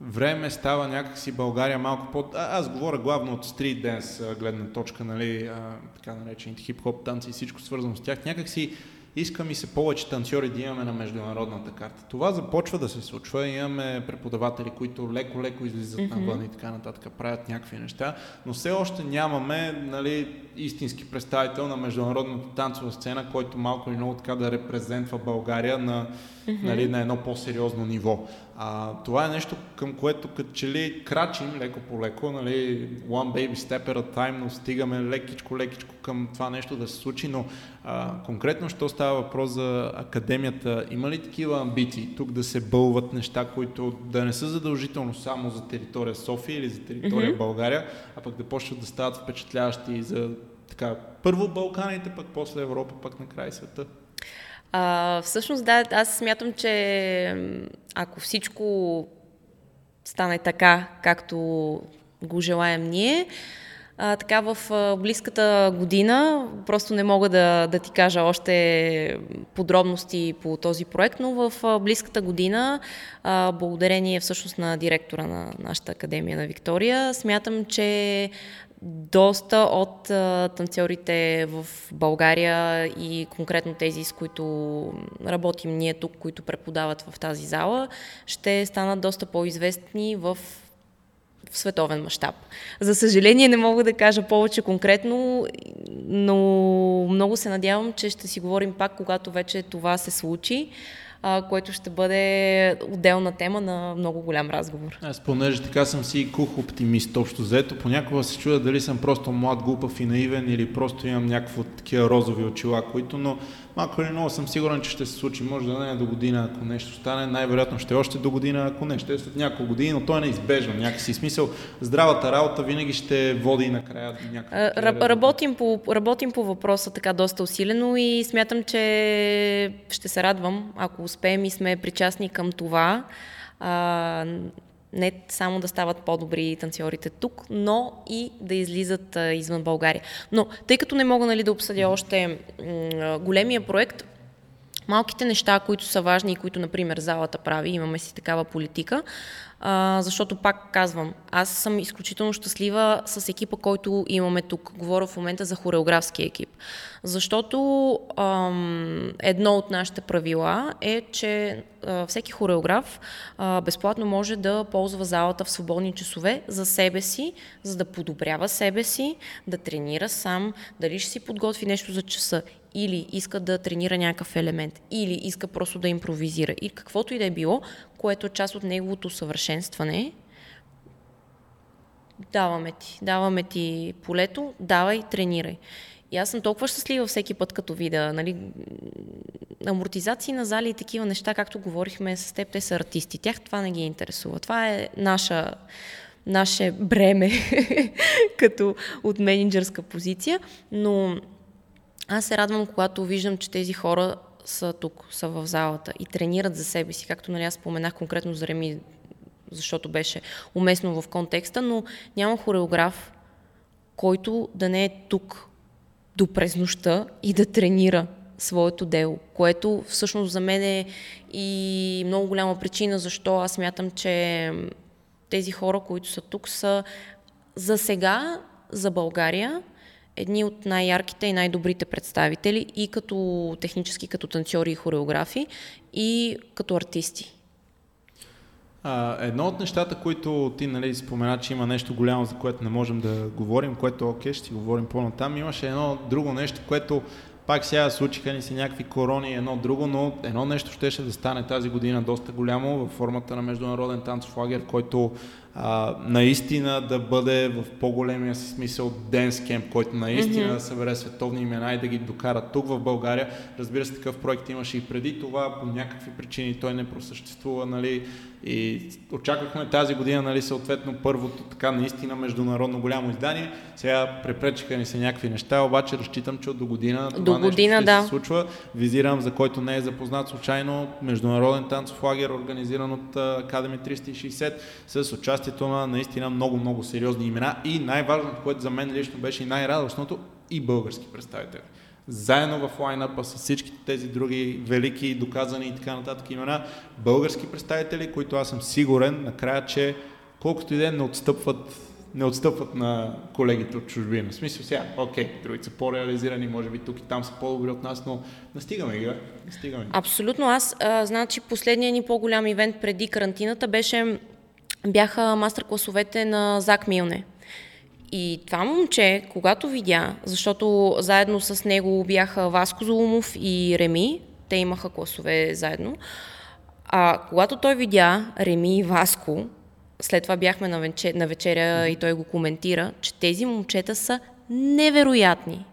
време става някакси България малко по... А, аз говоря главно от стрит денс гледна точка, нали, а, така наречените хип-хоп танци и всичко свързано с тях. Някакси иска ми се повече танцори да имаме на международната карта. Това започва да се случва. Имаме преподаватели, които леко-леко излизат mm-hmm. навън и така нататък, правят някакви неща, но все още нямаме нали, истински представител на международната танцова сцена, който малко или много така да репрезентва България на, mm-hmm. нали, на едно по-сериозно ниво. А, това е нещо, към което като че ли крачим леко по леко, нали, one baby step at a time, но стигаме лекичко, лекичко към това нещо да се случи, но а, конкретно, що става въпрос за академията, има ли такива амбиции тук да се бълват неща, които да не са задължително само за територия София или за територия mm-hmm. България, а пък да почват да стават впечатляващи за така, първо Балканите, пък после Европа, пък накрай света? А, всъщност, да, аз смятам, че ако всичко стане така, както го желаем ние, а, така в близката година, просто не мога да, да ти кажа още подробности по този проект, но в близката година, а, благодарение всъщност на директора на нашата академия на Виктория, смятам, че доста от танцорите в България и конкретно тези, с които работим ние тук, които преподават в тази зала, ще станат доста по-известни в в световен мащаб. За съжаление не мога да кажа повече конкретно, но много се надявам, че ще си говорим пак, когато вече това се случи а, което ще бъде отделна тема на много голям разговор. Аз понеже така съм си кух оптимист, общо взето, понякога се чуда дали съм просто млад, глупав и наивен или просто имам някакво такива розови очила, които, но малко или много съм сигурен, че ще се случи. Може да не е до година, ако нещо стане, най-вероятно ще е още до година, ако не, ще е след няколко години, но то е неизбежно. Някакси смисъл, здравата работа винаги ще води накрая някакво. Работим по, работим по въпроса така доста усилено и смятам, че ще се радвам, ако успеем и сме причастни към това. А, не само да стават по-добри танцорите тук, но и да излизат а, извън България. Но тъй като не мога нали, да обсъдя още м- големия проект, малките неща, които са важни и които, например, залата прави, имаме си такава политика, а, защото пак казвам, аз съм изключително щастлива с екипа, който имаме тук. Говоря в момента за хореографски екип. Защото ам, едно от нашите правила е, че а, всеки хореограф а, безплатно може да ползва залата в свободни часове за себе си, за да подобрява себе си, да тренира сам, дали ще си подготви нещо за часа или иска да тренира някакъв елемент, или иска просто да импровизира, и каквото и да е било, което е част от неговото съвършенстване, даваме ти, даваме ти полето, давай, тренирай. И аз съм толкова щастлива всеки път, като видя, нали, амортизации на зали и такива неща, както говорихме с теб, те са артисти. Тях това не ги интересува. Това е наша, наше бреме, като от менеджерска позиция, но аз се радвам, когато виждам, че тези хора са тук, са в залата и тренират за себе си, както нали, аз споменах конкретно за Реми, защото беше уместно в контекста, но няма хореограф, който да не е тук до през нощта и да тренира своето дело, което всъщност за мен е и много голяма причина, защо аз мятам, че тези хора, които са тук, са за сега, за България, едни от най-ярките и най-добрите представители и като технически, като танцори и хореографи, и като артисти. А, едно от нещата, които ти нали, спомена, че има нещо голямо, за което не можем да говорим, което окей, ще си говорим по-натам, имаше едно друго нещо, което пак сега случиха ни се някакви корони, едно друго, но едно нещо щеше да стане тази година доста голямо във формата на международен танцов лагер, който а, наистина да бъде в по-големия си смисъл денс кемп, който наистина mm-hmm. да събере световни имена и да ги докара тук в България. Разбира се, такъв проект имаше и преди това, по някакви причини той не просъществува, нали, и очаквахме тази година, нали, съответно, първото така наистина международно голямо издание. Сега препречиха ни се някакви неща, обаче разчитам, че от до година това до година, нещо да. се случва. Визирам, за който не е запознат случайно, международен танцов лагер, организиран от Академи 360, с участието на наистина много-много сериозни имена и най-важното, което за мен лично беше и най-радостното, и български представители заедно в лайнапа с всички тези други велики, доказани и така нататък имена, български представители, които аз съм сигурен накрая, че колкото и ден не отстъпват не отстъпват на колегите от чужбина. В смисъл сега, окей, другите са по-реализирани, може би тук и там са по-добри от нас, но настигаме ги, настигаме Абсолютно. Аз, а, значи, последният ни по-голям ивент преди карантината беше, бяха мастер-класовете на Зак Милне. И това момче, когато видя, защото заедно с него бяха Васко Золумов и Реми, те имаха класове заедно, а когато той видя Реми и Васко, след това бяхме на, вечер, на вечеря и той го коментира, че тези момчета са невероятни,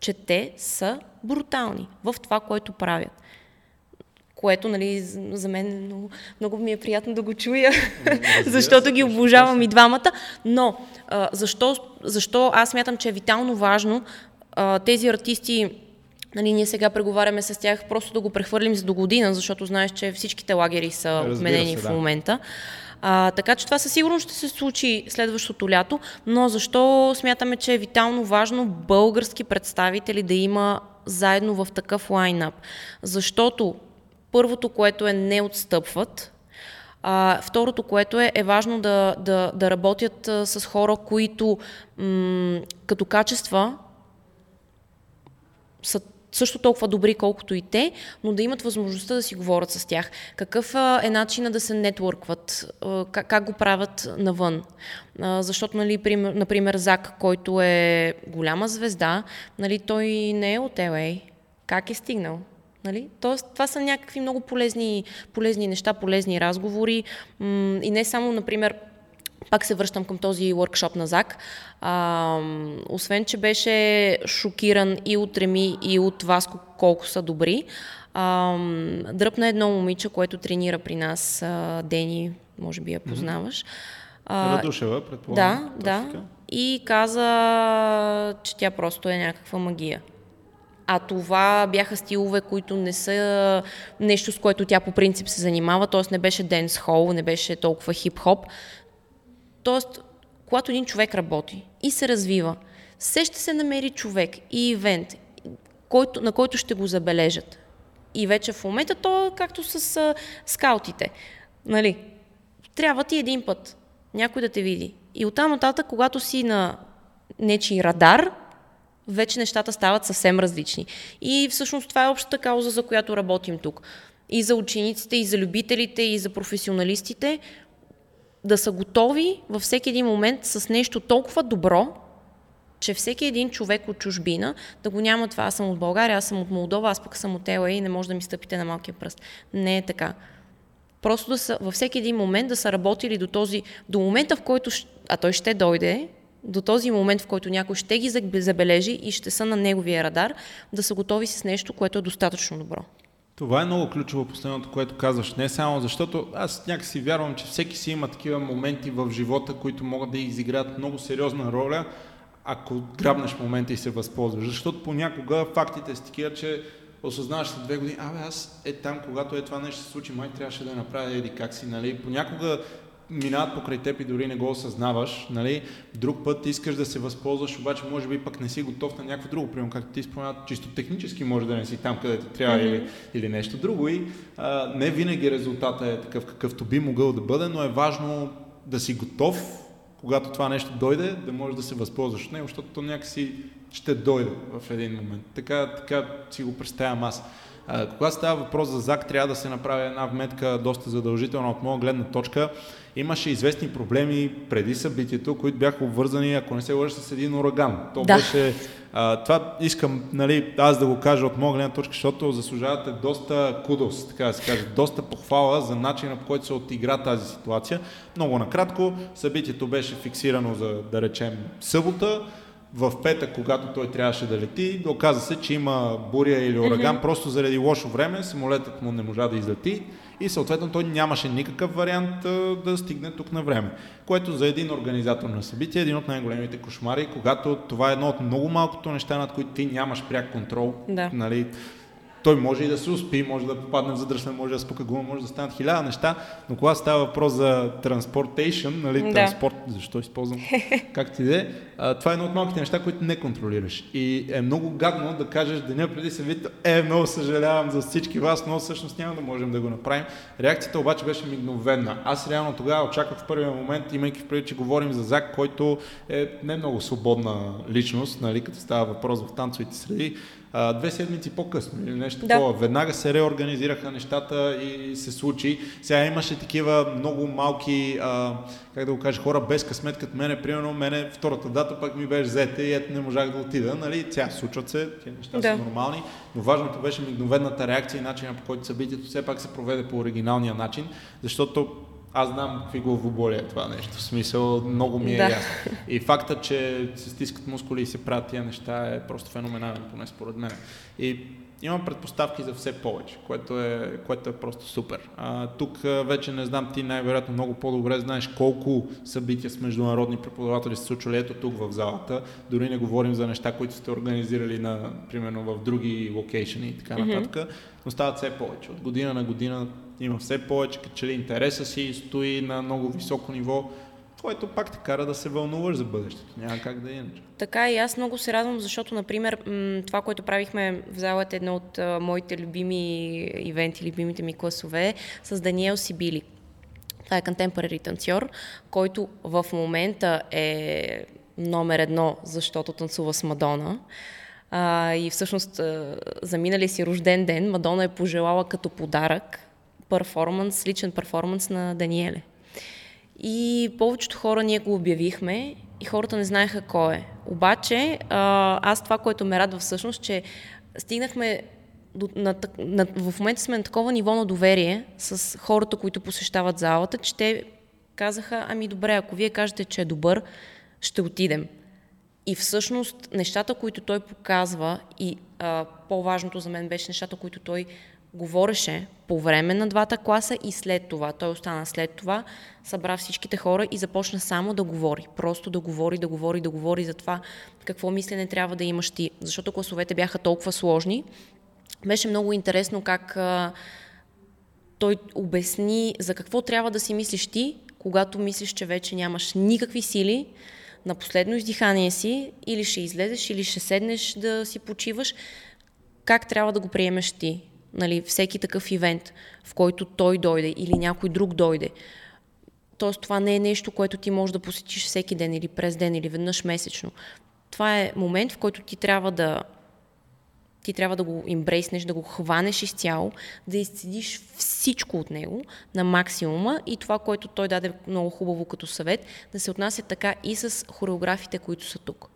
че те са брутални в това, което правят което нали, за мен много, много ми е приятно да го чуя, защото ги обожавам и двамата. Но а, защо, защо аз мятам, че е витално важно а, тези артисти Нали, ние сега преговаряме с тях просто да го прехвърлим за до година, защото знаеш, че всичките лагери са отменени в момента. А, така че това със сигурност ще се случи следващото лято, но защо смятаме, че е витално важно български представители да има заедно в такъв лайнап? Защото Първото, което е не отстъпват. А, второто, което е, е важно да, да, да работят а, с хора, които м- като качества са също толкова добри, колкото и те, но да имат възможността да си говорят с тях. Какъв е начина да се нетворкват? Как, как го правят навън? Защото, нали, например, Зак, който е голяма звезда, нали, той не е от LA. Как е стигнал? Нали? Тоест, това са някакви много полезни, полезни неща, полезни разговори. и не само, например, пак се връщам към този workshop на ЗАК. А, освен, че беше шокиран и от Реми, и от Васко колко са добри, а, дръпна едно момиче, което тренира при нас, а, Дени, може би я познаваш. А, Радушева, предполагам. Да, да. И каза, че тя просто е някаква магия. А това бяха стилове, които не са нещо, с което тя по принцип се занимава, т.е. не беше денс хол, не беше толкова хип-хоп. Тоест, когато един човек работи и се развива, все ще се намери човек и ивент, който, на който ще го забележат. И вече в момента то е както с а, скаутите. Нали? Трябва ти един път някой да те види. И оттам нататък, когато си на нечи радар, вече нещата стават съвсем различни. И всъщност това е общата кауза, за която работим тук. И за учениците, и за любителите, и за професионалистите, да са готови във всеки един момент с нещо толкова добро, че всеки един човек от чужбина да го няма това, аз съм от България, аз съм от Молдова, аз пък съм от ЕЛА и не може да ми стъпите на малкия пръст. Не е така. Просто да са, във всеки един момент да са работили до този, до момента в който, а той ще дойде, до този момент, в който някой ще ги забележи и ще са на неговия радар, да са готови с нещо, което е достатъчно добро. Това е много ключово последното, което казваш. Не само защото аз някакси вярвам, че всеки си има такива моменти в живота, които могат да изиграят много сериозна роля, ако грабнеш момента и се възползваш. Защото понякога фактите са такива, че осъзнаваш след две години, абе аз е там, когато е това нещо се случи, май трябваше да направя еди как си, нали? Понякога минават покрай теб и дори не го осъзнаваш. Нали? Друг път искаш да се възползваш, обаче може би пък не си готов на някакво друго, примерно както ти споменат, чисто технически може да не си там, където трябва mm-hmm. или, или нещо друго. И а, не винаги резултатът е такъв, какъвто би могъл да бъде, но е важно да си готов, когато това нещо дойде, да можеш да се възползваш от него, защото то някакси ще дойде в един момент. Така, така си го представям аз. А, когато става въпрос за ЗАК, трябва да се направи една вметка доста задължителна от моя гледна точка. Имаше известни проблеми преди събитието, които бяха обвързани, ако не се лъжа, с един ураган. То да. беше... А, това искам нали, аз да го кажа от моя гледна точка, защото заслужавате доста кудос, така да се каже, доста похвала за начина по който се отигра тази ситуация. Много накратко, събитието беше фиксирано за, да речем, събота в петък, когато той трябваше да лети, оказа се, че има буря или ураган, mm-hmm. просто заради лошо време, самолетът му не можа да излети и съответно той нямаше никакъв вариант а, да стигне тук на време. Което за един организатор на събитие е един от най-големите кошмари, когато това е едно от много малкото неща, над които ти нямаш пряк контрол. Да. Нали, той може и да се успи, може да попадне в задръсване, може да спука гума, може да станат хиляда неща, но когато става въпрос за транспортейшн, нали, да. транспорт, защо използвам, как ти де, това е едно от малките неща, които не контролираш. И е много гадно да кажеш деня преди събитието, е, много съжалявам за всички вас, но всъщност няма да можем да го направим. Реакцията обаче беше мигновена. Аз реално тогава очаквах в първия момент, имайки в преди, че говорим за Зак, който е не много свободна личност, нали, като става въпрос в танцовите среди, а, две седмици по-късно или нещо да. такова. Веднага се реорганизираха нещата и се случи. Сега имаше такива много малки, а, как да го кажа, хора без късмет, като мене, примерно, мене втората дата пък ми беше взета и ето не можах да отида. Нали? Тя случват се, тези неща да. са нормални, но важното беше мигновената реакция и начина по който събитието все пак се проведе по оригиналния начин, защото аз знам какви главоболие е това нещо. В смисъл, много ми е да. ясно. И факта, че се стискат мускули и се правят тия неща е просто феноменален, поне според мен. И имам предпоставки за все повече, което е, което е просто супер. А, тук вече не знам, ти най-вероятно много по-добре знаеш колко събития с международни преподаватели се случвали ето тук в залата. Дори не говорим за неща, които сте организирали на, примерно в други локейшени и така mm-hmm. нататък, но стават все повече. От година на година има все повече, като че ли интереса си стои на много високо ниво, което пак те кара да се вълнуваш за бъдещето. Няма как да е иначе. Така и аз много се радвам, защото, например, това, което правихме в залата, едно от моите любими ивенти, любимите ми класове, с Даниел Сибили. Това е контемпорари танцор, който в момента е номер едно, защото танцува с Мадона. А, и всъщност за минали си рожден ден Мадона е пожелала като подарък перформанс, личен перформанс на Даниеле. И повечето хора ние го обявихме и хората не знаеха кой е. Обаче, аз това, което ме радва всъщност, че стигнахме до, на, на, в момента сме на такова ниво на доверие с хората, които посещават залата, че те казаха, ами добре, ако вие кажете, че е добър, ще отидем. И всъщност нещата, които той показва и а, по-важното за мен беше нещата, които той говореше по време на двата класа и след това. Той остана след това, събра всичките хора и започна само да говори. Просто да говори, да говори, да говори за това какво мислене трябва да имаш ти. Защото класовете бяха толкова сложни. Беше много интересно как а, той обясни за какво трябва да си мислиш ти, когато мислиш, че вече нямаш никакви сили, на последно издихание си, или ще излезеш, или ще седнеш да си почиваш, как трябва да го приемеш ти нали, всеки такъв ивент, в който той дойде или някой друг дойде. Тоест това не е нещо, което ти можеш да посетиш всеки ден или през ден или веднъж месечно. Това е момент, в който ти трябва да ти трябва да го имбрейснеш, да го хванеш изцяло, да изцедиш всичко от него на максимума и това, което той даде много хубаво като съвет, да се отнася така и с хореографите, които са тук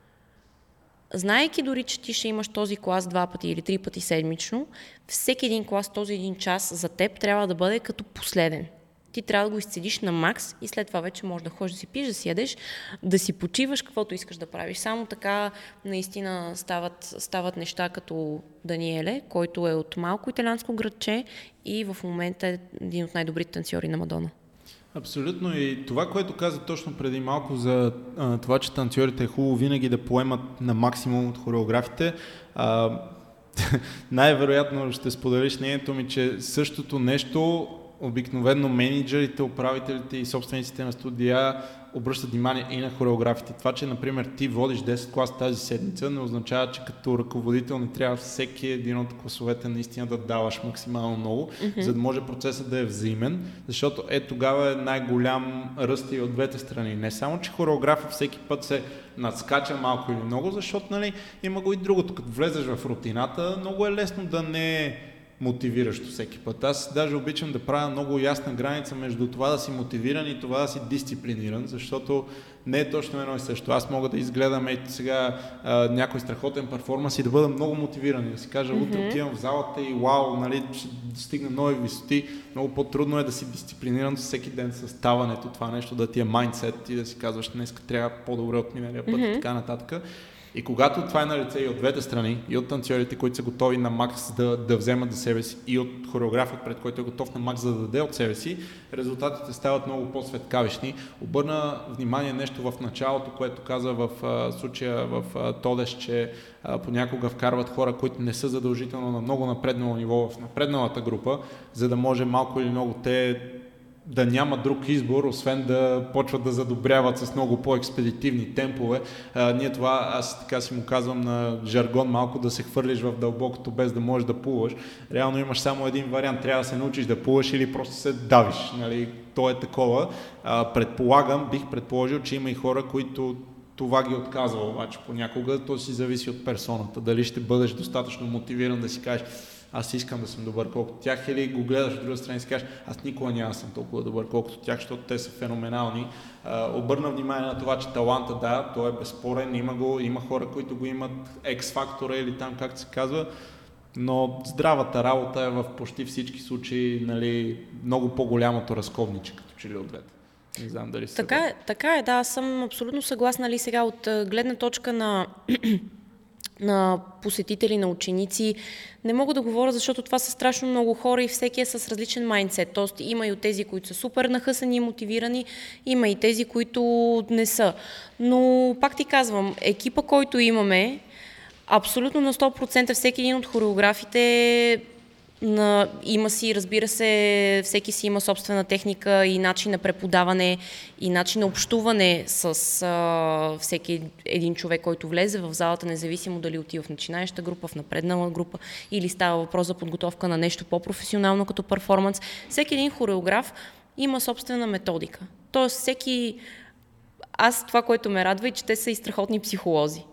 знаеки дори, че ти ще имаш този клас два пъти или три пъти седмично, всеки един клас, този един час за теб трябва да бъде като последен. Ти трябва да го изцедиш на макс и след това вече можеш да ходиш да си пиш, да си ядеш, да си почиваш, каквото искаш да правиш. Само така наистина стават, стават неща като Даниеле, който е от малко италянско градче и в момента е един от най-добрите танцори на Мадона. Абсолютно. И това, което каза точно преди малко за а, това, че танцорите е хубаво винаги да поемат на максимум от хореографите, а, най-вероятно ще споделиш мнението ми, че същото нещо обикновено менеджерите, управителите и собствениците на студия обръщат внимание и на хореографите. Това, че, например, ти водиш 10 клас тази седмица, не означава, че като ръководител не трябва всеки един от класовете наистина да даваш максимално много, mm-hmm. за да може процесът да е взаимен, защото е тогава е най-голям ръст и от двете страни. Не само, че хореографът всеки път се надскача малко или много, защото нали, има го и другото. Като влезеш в рутината, много е лесно да не мотивиращо всеки път. Аз даже обичам да правя много ясна граница между това да си мотивиран и това да си дисциплиниран, защото не е точно едно и също. Аз мога да изгледам ето сега а, някой страхотен перформанс и да бъда много мотивиран и да си кажа, mm-hmm. утре отивам в залата и вау, нали, ще достигна нови висоти. Много по-трудно е да си дисциплиниран всеки ден с ставането, това нещо да ти е майндсет и да си казваш, днес трябва по-добре от миналия път mm-hmm. и така нататък. И когато това е на лице и от двете страни, и от танцорите, които са готови на макс да, да вземат за себе си, и от хореографът, пред който е готов на макс да даде от себе си, резултатите стават много по-светкавишни. Обърна внимание нещо в началото, което каза в а, случая в а, Тодеш, че а, понякога вкарват хора, които не са задължително на много напреднало ниво в напредналата група, за да може малко или много те да няма друг избор, освен да почват да задобряват с много по-експедитивни темпове. А, ние това, аз така си му казвам на жаргон, малко да се хвърлиш в дълбокото без да можеш да плуваш. Реално имаш само един вариант. Трябва да се научиш да плуваш или просто се давиш. Нали? То е такова. А, предполагам, бих предположил, че има и хора, които това ги отказва, обаче понякога то си зависи от персоната. Дали ще бъдеш достатъчно мотивиран да си кажеш аз искам да съм добър колкото тях, или го гледаш от друга страна и си кажеш, аз никога няма съм толкова добър колкото тях, защото те са феноменални. А, обърна внимание на това, че таланта, да, той е безспорен, има го, има хора, които го имат X-фактора или там, както се казва, но здравата работа е в почти всички случаи нали, много по-голямото разковниче, като че ли от двете. Не знам дали така, е, така е, да, съм абсолютно съгласна ли сега от гледна точка на на посетители, на ученици. Не мога да говоря, защото това са страшно много хора и всеки е с различен майндсет. Тоест има и от тези, които са супер нахъсани и мотивирани, има и тези, които не са. Но пак ти казвам, екипа, който имаме, абсолютно на 100% всеки един от хореографите на, има си, разбира се, всеки си има собствена техника и начин на преподаване и начин на общуване с а, всеки един човек, който влезе в залата, независимо дали отива в начинаеща група, в напреднала група или става въпрос за подготовка на нещо по-професионално като перформанс. Всеки един хореограф има собствена методика. Тоест всеки... Аз това, което ме радва е, че те са и страхотни психолози.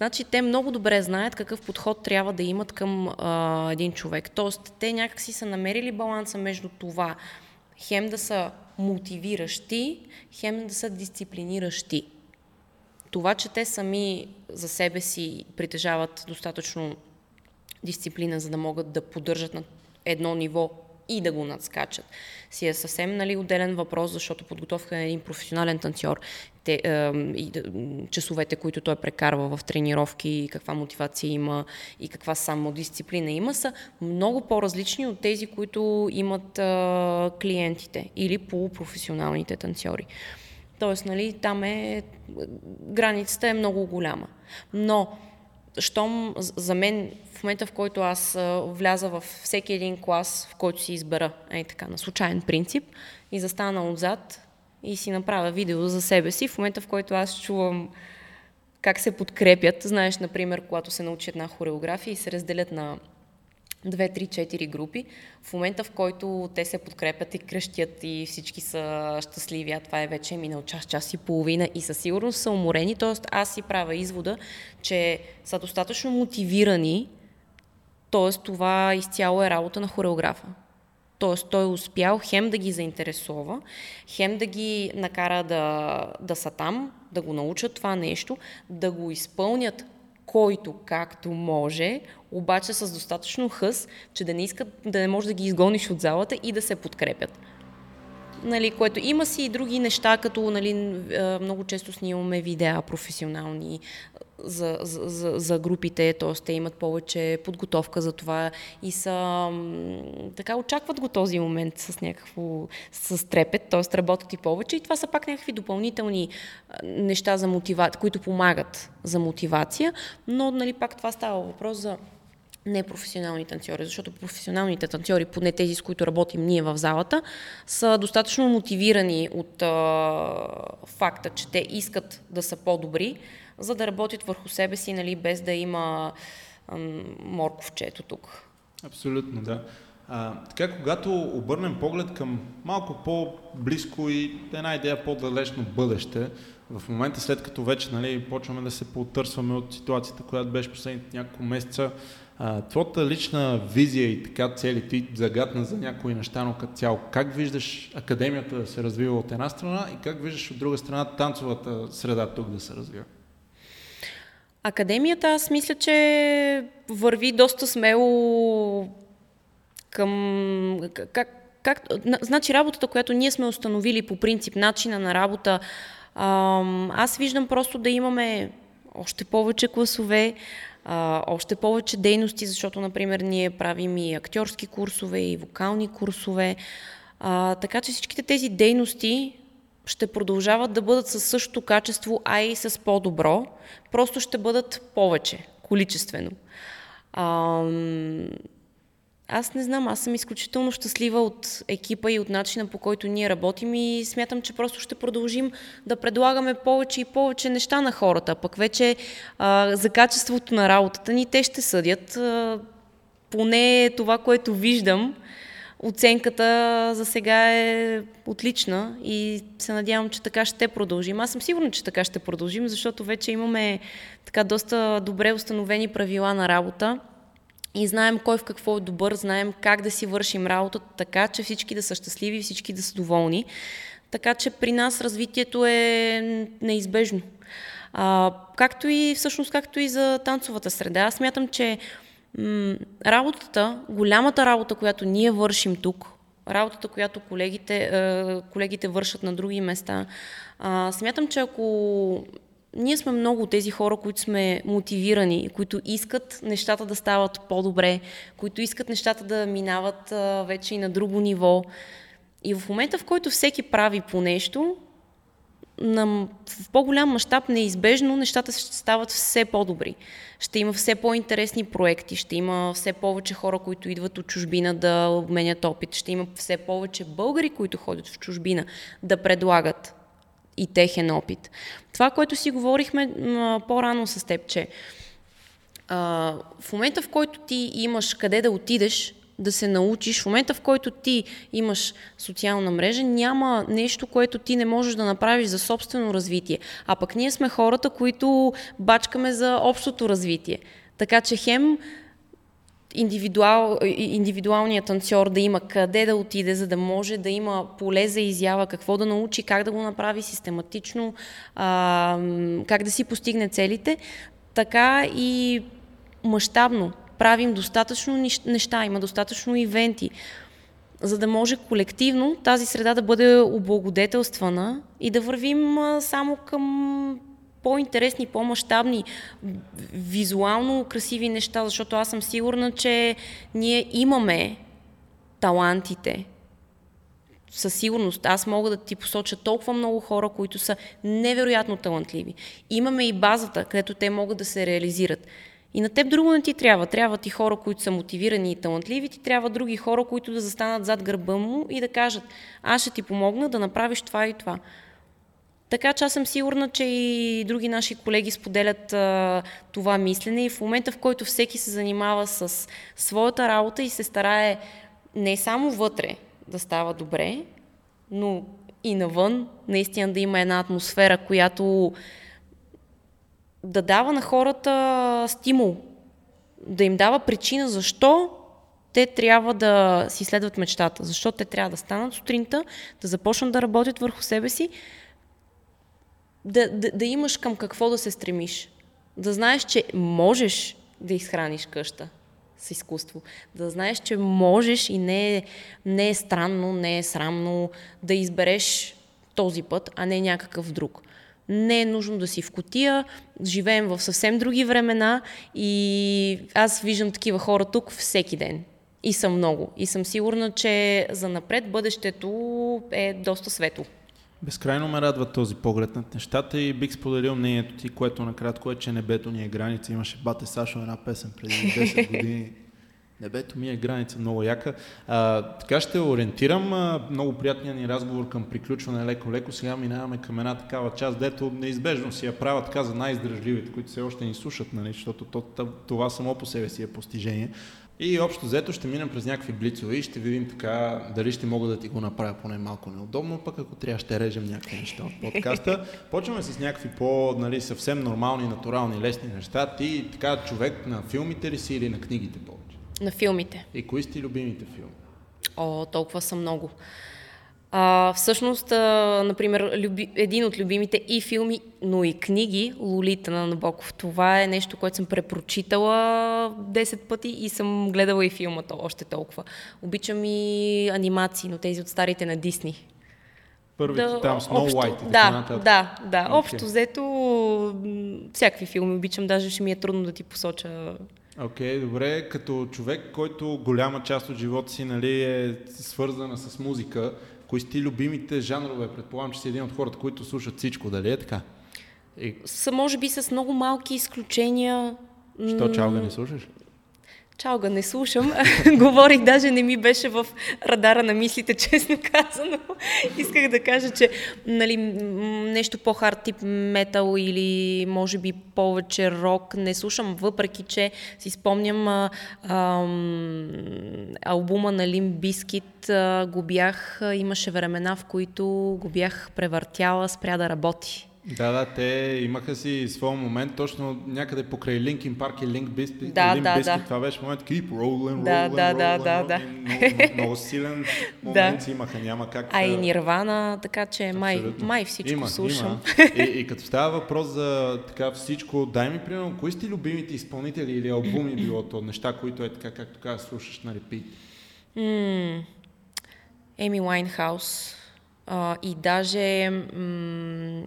Значи те много добре знаят какъв подход трябва да имат към а, един човек. Тоест, те някакси са намерили баланса между това хем да са мотивиращи, хем да са дисциплиниращи. Това, че те сами за себе си притежават достатъчно дисциплина, за да могат да поддържат на едно ниво и да го надскачат, си е съвсем нали, отделен въпрос, защото подготовка е един професионален танцор, те, е, и, часовете, които той прекарва в тренировки, каква мотивация има и каква самодисциплина има, са много по-различни от тези, които имат е, клиентите или полупрофесионалните танцори. Тоест, нали, там е, границата е много голяма. Но, щом за мен, в момента в който аз вляза в всеки един клас, в който си избера, е така, на случайен принцип, и застана отзад и си направя видео за себе си, в момента в който аз чувам как се подкрепят, знаеш, например, когато се научи една хореография и се разделят на две, три, четири групи. В момента, в който те се подкрепят и кръщят и всички са щастливи, а това е вече минал час, час и половина и със сигурност са уморени, т.е. аз си правя извода, че са достатъчно мотивирани, т.е. това изцяло е работа на хореографа. Т.е. той е успял хем да ги заинтересова, хем да ги накара да, да са там, да го научат това нещо, да го изпълнят който както може, обаче с достатъчно хъс, че да не искат, да не може да ги изгониш от залата и да се подкрепят. Нали, което има си и други неща, като нали, много често снимаме видеа професионални, за, за, за групите, т.е. те имат повече подготовка за това и са така очакват го този момент с някакво с трепет, т.е. работят и повече и това са пак някакви допълнителни неща за мотивация, които помагат за мотивация, но нали пак това става въпрос за непрофесионални танцори, защото професионалните танцори, поне тези, с които работим ние в залата, са достатъчно мотивирани от а, факта, че те искат да са по-добри, за да работят върху себе си, нали, без да има ам, морковчето тук. Абсолютно, да. А, така, когато обърнем поглед към малко по-близко и една идея по-далечно бъдеще, в момента след като вече нали, почваме да се потърсваме от ситуацията, която беше последните няколко месеца, твоята лична визия и така цели, ти загадна за някои неща, но като цяло, как виждаш академията да се развива от една страна и как виждаш от друга страна танцовата среда тук да се развива? Академията, аз мисля, че върви доста смело към... Как, как, значи работата, която ние сме установили по принцип, начина на работа, аз виждам просто да имаме още повече класове, още повече дейности, защото, например, ние правим и актьорски курсове, и вокални курсове. А, така че всичките тези дейности ще продължават да бъдат със същото качество, а и с по-добро, просто ще бъдат повече, количествено. А, аз не знам, аз съм изключително щастлива от екипа и от начина по който ние работим и смятам, че просто ще продължим да предлагаме повече и повече неща на хората. Пък вече а, за качеството на работата ни те ще съдят. А, поне това, което виждам, оценката за сега е отлична и се надявам, че така ще продължим. Аз съм сигурна, че така ще продължим, защото вече имаме така доста добре установени правила на работа и знаем кой в какво е добър, знаем как да си вършим работата така, че всички да са щастливи, всички да са доволни. Така че при нас развитието е неизбежно. А, както и всъщност, както и за танцовата среда. Аз смятам, че м- работата, голямата работа, която ние вършим тук, работата, която колегите, е, колегите вършат на други места, а, смятам, че ако ние сме много тези хора, които сме мотивирани, които искат нещата да стават по-добре, които искат нещата да минават а, вече и на друго ниво. И в момента, в който всеки прави по нещо, на, в по-голям мащаб неизбежно нещата ще стават все по-добри. Ще има все по-интересни проекти, ще има все повече хора, които идват от чужбина да обменят опит, ще има все повече българи, които ходят в чужбина да предлагат и техен опит. Това, което си говорихме по-рано с теб, че а, в момента, в който ти имаш къде да отидеш, да се научиш. В момента, в който ти имаш социална мрежа, няма нещо, което ти не можеш да направиш за собствено развитие. А пък ние сме хората, които бачкаме за общото развитие. Така че хем индивидуал, индивидуалният танцор да има къде да отиде, за да може да има поле за изява, какво да научи, как да го направи систематично, а, как да си постигне целите, така и мащабно правим достатъчно неща, има достатъчно ивенти, за да може колективно тази среда да бъде облагодетелствана и да вървим само към по-интересни, по-масштабни, визуално красиви неща, защото аз съм сигурна, че ние имаме талантите. Със сигурност. Аз мога да ти посоча толкова много хора, които са невероятно талантливи. Имаме и базата, където те могат да се реализират. И на теб друго не ти трябва. Трябва ти хора, които са мотивирани и талантливи, ти трябва други хора, които да застанат зад гърба му и да кажат, аз ще ти помогна да направиш това и това. Така че аз съм сигурна, че и други наши колеги споделят а, това мислене. И в момента, в който всеки се занимава с своята работа и се старае не само вътре да става добре, но и навън, наистина да има една атмосфера, която да дава на хората стимул, да им дава причина защо те трябва да си следват мечтата, защо те трябва да станат сутринта, да започнат да работят върху себе си, да, да, да имаш към какво да се стремиш. Да знаеш, че можеш да изхраниш къща с изкуство. Да знаеш, че можеш и не е, не е странно, не е срамно да избереш този път, а не някакъв друг. Не е нужно да си в котия, живеем в съвсем други времена и аз виждам такива хора тук всеки ден. И съм много. И съм сигурна, че за напред бъдещето е доста светло. Безкрайно ме радва този поглед над нещата и бих споделил мнението ти, което накратко е, че небето ни е граница. Имаше Бате Сашо една песен преди 10 години. Небето ми е граница, много яка. А, така ще ориентирам а, много приятния ни разговор към приключване леко-леко. Сега минаваме към една такава част, дето неизбежно си я правят така за най-издръжливите, които все още ни слушат, нали, защото това само по себе си е постижение. И общо взето ще минем през някакви блицове и ще видим така дали ще мога да ти го направя поне малко неудобно, пък ако трябва ще режем някакви неща от подкаста. Почваме с някакви по, нали, съвсем нормални, натурални, лесни неща. Ти така човек на филмите ли си или на книгите повече? На филмите. И кои сте любимите филми? О, толкова са много. А, всъщност, а, например, люби, един от любимите и филми, но и книги, Лолита на Набоков. Това е нещо, което съм препрочитала 10 пъти и съм гледала и филмата още толкова. Обичам и анимации, но тези от старите на Дисни. Първите да, там, Snow общо, White и да, така Да, да. Okay. Общо взето, всякакви филми обичам, даже ще ми е трудно да ти посоча Окей, okay, добре. Като човек, който голяма част от живота си нали, е свързана с музика, Кои сте любимите жанрове? Предполагам, че си един от хората, които слушат всичко, дали е така? Са, може би с много малки изключения. Що чалга не слушаш? Чалга не слушам. Говорих, даже не ми беше в радара на мислите, честно казано. Исках да кажа, че нали, нещо по-хард тип метал или може би повече рок не слушам, въпреки че си спомням а, а, албума на Лим Бискит, го бях, имаше времена, в които го бях превъртяла, спря да работи. Да, да, те имаха си своя момент, точно някъде покрай Linkin Park и Link Biscuit. Да, Link да, Biscuit, да. Това беше момент, keep rolling, да, rolling, да, rolling, да, rolling, да, Много, много, силен момент да. имаха, няма как. А и Нирвана, така че май, май всичко има, слушам. Има. И, и като става въпрос за така всичко, дай ми примерно, кои сте любимите изпълнители или албуми било то, неща, които е така, както казваш, слушаш на репит? Еми Уайнхаус. и даже м-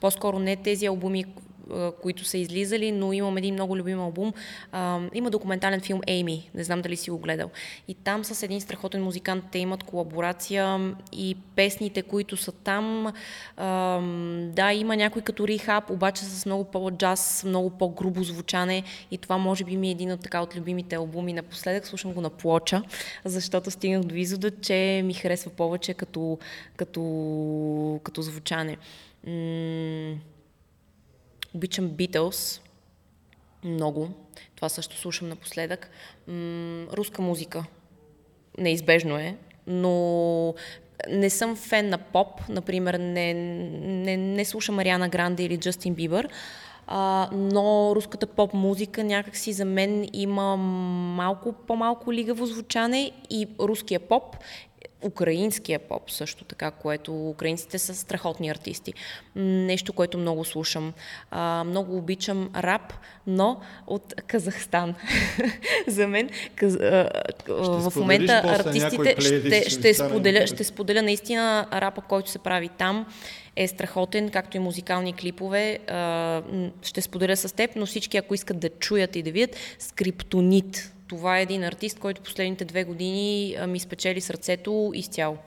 по-скоро не тези албуми, които са излизали, но имам един много любим албум. А, има документален филм Ейми, не знам дали си го гледал. И там с един страхотен музикант те имат колаборация и песните, които са там, а, да, има някой като рихаб, обаче с много по-джаз, много по-грубо звучане и това може би ми е един от така от любимите албуми. Напоследък слушам го на плоча, защото стигнах до извода, че ми харесва повече като, като, като звучане. Обичам Beatles много. Това също слушам напоследък. Руска музика. неизбежно е, но не съм фен на поп, например, не, не, не слушам Мариана Гранде или Джастин Бибър, но руската поп музика някакси за мен има малко по-малко лигаво звучане и руския поп украинския поп също така, което украинците са страхотни артисти. Нещо, което много слушам. А, много обичам рап, но от Казахстан. За мен каз... а, в момента артистите ще, ще, споделя, ще споделя наистина рапа, който се прави там е страхотен, както и музикални клипове. Ще споделя с теб, но всички, ако искат да чуят и да видят, Скриптонит това е един артист, който последните две години ми спечели сърцето изцяло.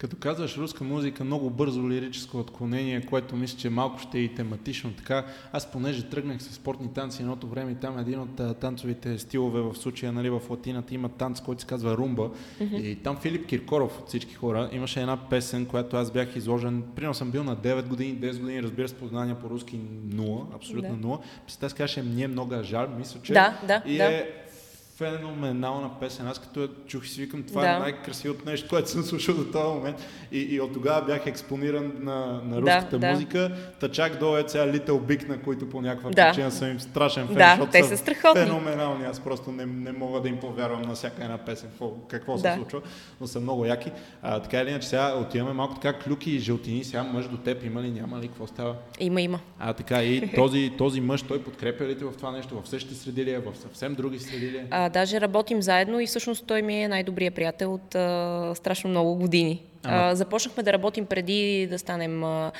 Като казваш руска музика, много бързо лирическо отклонение, което мисля, че малко ще е и тематично така. Аз понеже тръгнах с спортни танци едното време и там един от танцовите стилове в случая нали, в латината има танц, който се казва румба. Mm-hmm. И там Филип Киркоров от всички хора имаше една песен, която аз бях изложен. Примерно съм бил на 9 години, 10 години, разбира се, познания по руски нула, абсолютно нула. Песента се казваше Мне много жал, мисля, че. Да, да, и да. Е феноменална песен. Аз като я чух си викам, това е да. е най-красивото нещо, което съм слушал до този момент. И, и от тогава бях експониран на, на руската да, музика. Та чак до е сега Little Big, на които по някаква да. причина съм им страшен фен, да, защото те са, страхотни. феноменални. Аз просто не, не мога да им повярвам на всяка една песен, какво, какво да. се случва, но са много яки. А, така или иначе сега отиваме малко така клюки и жълтини. Сега мъж до теб има ли, няма ли, какво става? Има, има. А така и този, този мъж, той подкрепя ли те в това нещо? В същите среди ли е? В съвсем други среди ли е? А, даже работим заедно и всъщност той ми е най-добрият приятел от а, страшно много години. А, започнахме да работим преди да станем а,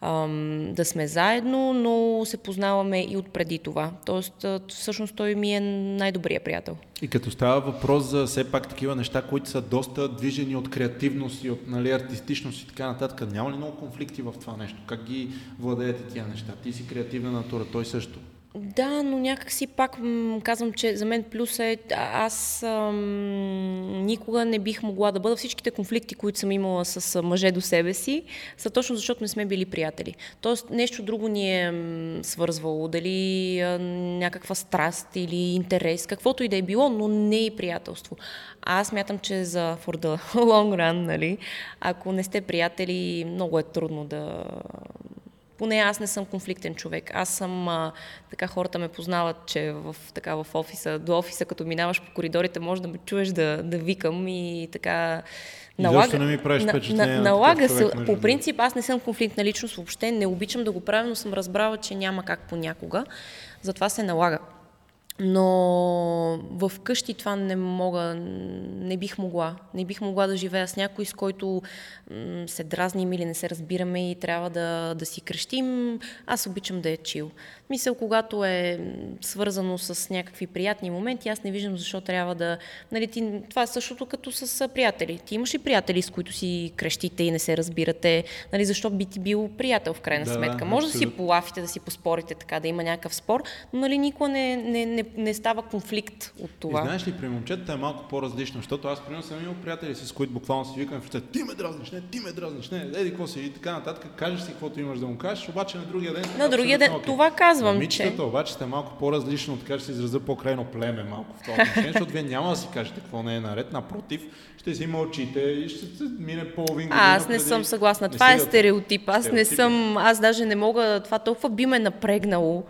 а, да сме заедно, но се познаваме и от преди това. Тоест, всъщност той ми е най-добрият приятел. И като става въпрос за все пак такива неща, които са доста движени от креативност и от нали, артистичност и така нататък, няма ли много конфликти в това нещо? Как ги владеете тия неща? Ти си креативна натура, той също. Да, но някак си пак казвам, че за мен плюс е, аз ам, никога не бих могла да бъда. Всичките конфликти, които съм имала с мъже до себе си, са точно защото не сме били приятели. Тоест нещо друго ни е свързвало, дали а, някаква страст или интерес, каквото и да е било, но не и приятелство. А аз мятам, че за for the long run, нали, ако не сте приятели, много е трудно да поне аз не съм конфликтен човек. Аз съм, а, така хората ме познават, че в, така, в офиса, до офиса, като минаваш по коридорите, може да ме чуеш да, да викам и така... Налага, не ми правиш впечатление на, на, налага се, по принцип аз не съм конфликтна личност, въобще не обичам да го правя, но съм разбрала, че няма как понякога. Затова се налага. Но в къщи това не мога, не бих могла. Не бих могла да живея с някой, с който м- се дразним или не се разбираме и трябва да, да си крещим. Аз обичам да е чил. Мисъл, когато е свързано с някакви приятни моменти, аз не виждам защо трябва да... Нали, ти, това е същото като с приятели. Ти имаш ли приятели, с които си крещите и не се разбирате? Нали, защо би ти бил приятел в крайна да, сметка? Може абсолютно. да си полафите, да си поспорите, така да има някакъв спор, но нали, никога не, не, не, не става конфликт от това. И знаеш ли, при момчетата е малко по-различно, защото аз примерно съм имал приятели, с които буквално си викам в ти ме дразниш, не, ти ме дразниш, не, еди какво си и така нататък, кажеш си каквото имаш да му кажеш, обаче на другия ден. На другия ден, това казвам, Момичетата че... обаче сте малко по-различно, така ще се израза по-крайно племе малко в това отношение, защото вие няма да си кажете какво не е наред, напротив, ще си мълчите и ще се мине половин година. А, аз не преди... съм съгласна. Това е стереотип. Аз не съм, аз даже не мога, това толкова би ме напрегнало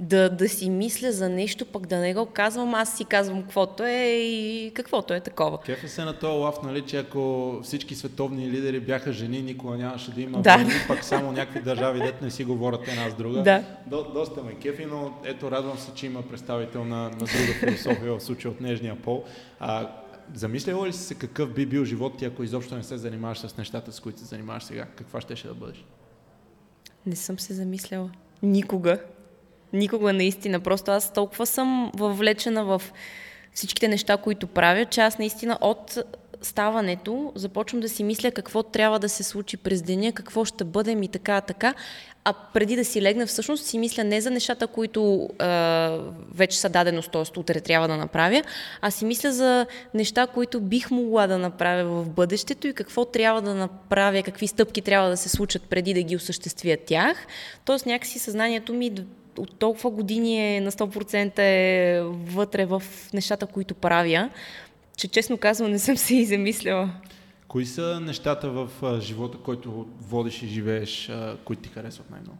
да, да си мисля за нещо, пък да не го казвам, аз си казвам каквото е и каквото е такова. Кефа се на този лав, нали, че ако всички световни лидери бяха жени, никога нямаше да има да. войни, пък само някакви държави, дет не си говорят една с друга. Да. До, доста ме кефи, но ето радвам се, че има представител на, на друга философия в случая от нежния пол. А, замисляла ли си се какъв би бил живот ти, ако изобщо не се занимаваш с нещата, с които се занимаваш сега? Каква ще, ще да бъдеш? Не съм се замисляла. Никога. Никога наистина. Просто аз толкова съм въвлечена в всичките неща, които правя, че аз наистина от ставането започвам да си мисля какво трябва да се случи през деня, какво ще бъдем и така, така. А преди да си легна, всъщност си мисля не за нещата, които е, вече са даденост, т.е. утре трябва да направя, а си мисля за неща, които бих могла да направя в бъдещето и какво трябва да направя, какви стъпки трябва да се случат преди да ги осъществя тях. Тоест някакси съзнанието ми от толкова години е на 100% е вътре в нещата, които правя. че честно казвам не съм се и замисляла. Кои са нещата в а, живота, който водиш и живееш, а, които ти харесват най-много?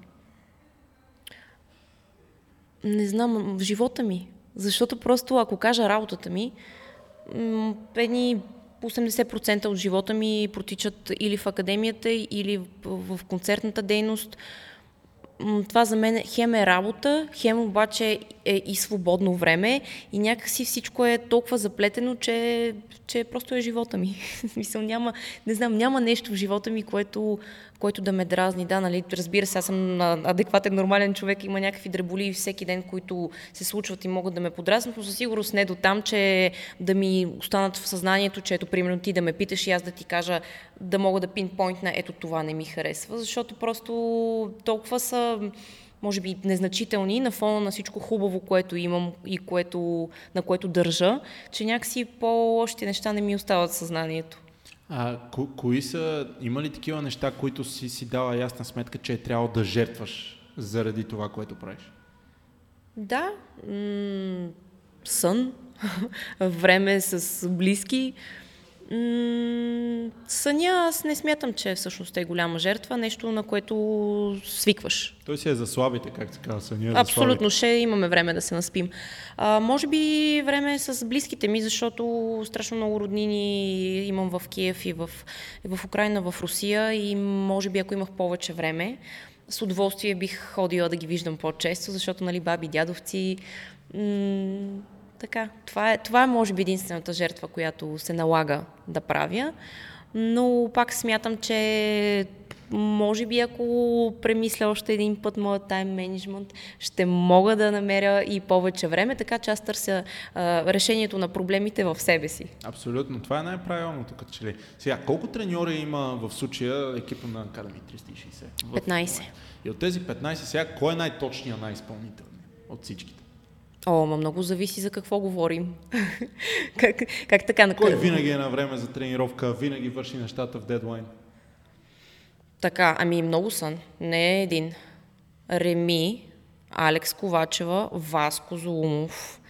Не знам, в живота ми. Защото просто, ако кажа работата ми, едни 80% от живота ми протичат или в академията, или в концертната дейност. Това за мен хем е работа, хем обаче е и свободно време и някакси всичко е толкова заплетено, че, че просто е живота ми. Мисъл, няма, не знам, няма нещо в живота ми, което който да ме дразни. Да, нали, разбира се, аз съм адекватен, нормален човек, има някакви дреболи всеки ден, които се случват и могат да ме подразнат, но със сигурност не до там, че да ми останат в съзнанието, че ето, примерно ти да ме питаш и аз да ти кажа, да мога да пинпойнтна, ето това не ми харесва, защото просто толкова са може би незначителни на фона на всичко хубаво, което имам и което, на което държа, че някакси по-лошите неща не ми остават в съзнанието. А ко- кои са, има ли такива неща, които си си дала ясна сметка, че е трябвало да жертваш заради това, което правиш? Да, м- сън, време с близки, съня аз не смятам, че всъщност е голяма жертва, нещо на което свикваш. Той си е за слабите, как се казва, съня е Абсолютно, ще имаме време да се наспим. А, може би време е с близките ми, защото страшно много роднини имам в Киев и в, и в Украина, в Русия и може би ако имах повече време, с удоволствие бих ходила да ги виждам по-често, защото нали, баби, дядовци, м- така, това е, това е може би единствената жертва, която се налага да правя, но пак смятам, че може би ако премисля още един път моят тайм менеджмент, ще мога да намеря и повече време, така че аз търся а, решението на проблемите в себе си. Абсолютно, това е най-правилното. Като че ли. Сега, колко треньори има в случая екипа на Academy 360? 15. И от тези 15 сега, кой е най-точният, най-изпълнителният от всичките? О, ма много зависи за какво говорим. как, как така? Кой винаги е на време за тренировка, винаги върши нещата в дедлайн? Така, ами много сън. Не е един. Реми, Алекс Ковачева, Васко Золумов,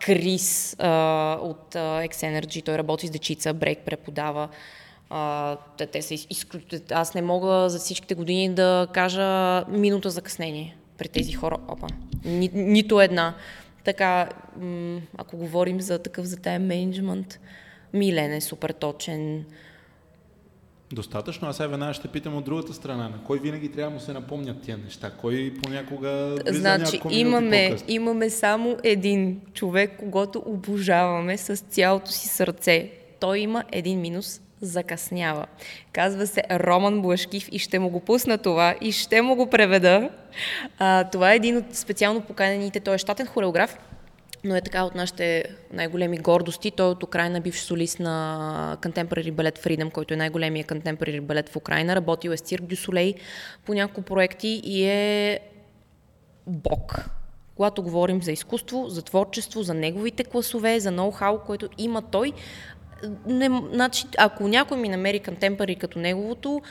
Крис а, от а, X-Energy, той работи с дечица, брейк преподава. А, те, те са изклю... Аз не мога за всичките години да кажа минута закъснение при тези хора. Опа. Ни, нито една. Така, м- ако говорим за такъв за тайм менеджмент, Милен е супер точен. Достатъчно. Аз сега веднага ще питам от другата страна. На кой винаги трябва да му се напомнят тия неща? Кой понякога Значи имаме, имаме само един човек, когато обожаваме с цялото си сърце. Той има един минус закъснява. Казва се Роман Блашкив и ще му го пусна това и ще му го преведа. А, това е един от специално поканените, той е щатен хореограф, но е така от нашите най-големи гордости. Той е от Украина, бивш солист на Contemporary Ballet Freedom, който е най-големия Contemporary балет в Украина. Работил е с Цирк Дюсолей по няколко проекти и е бог. Когато говорим за изкуство, за творчество, за неговите класове, за ноу-хау, което има той, не, значи, ако някой ми намери контемпари като неговото,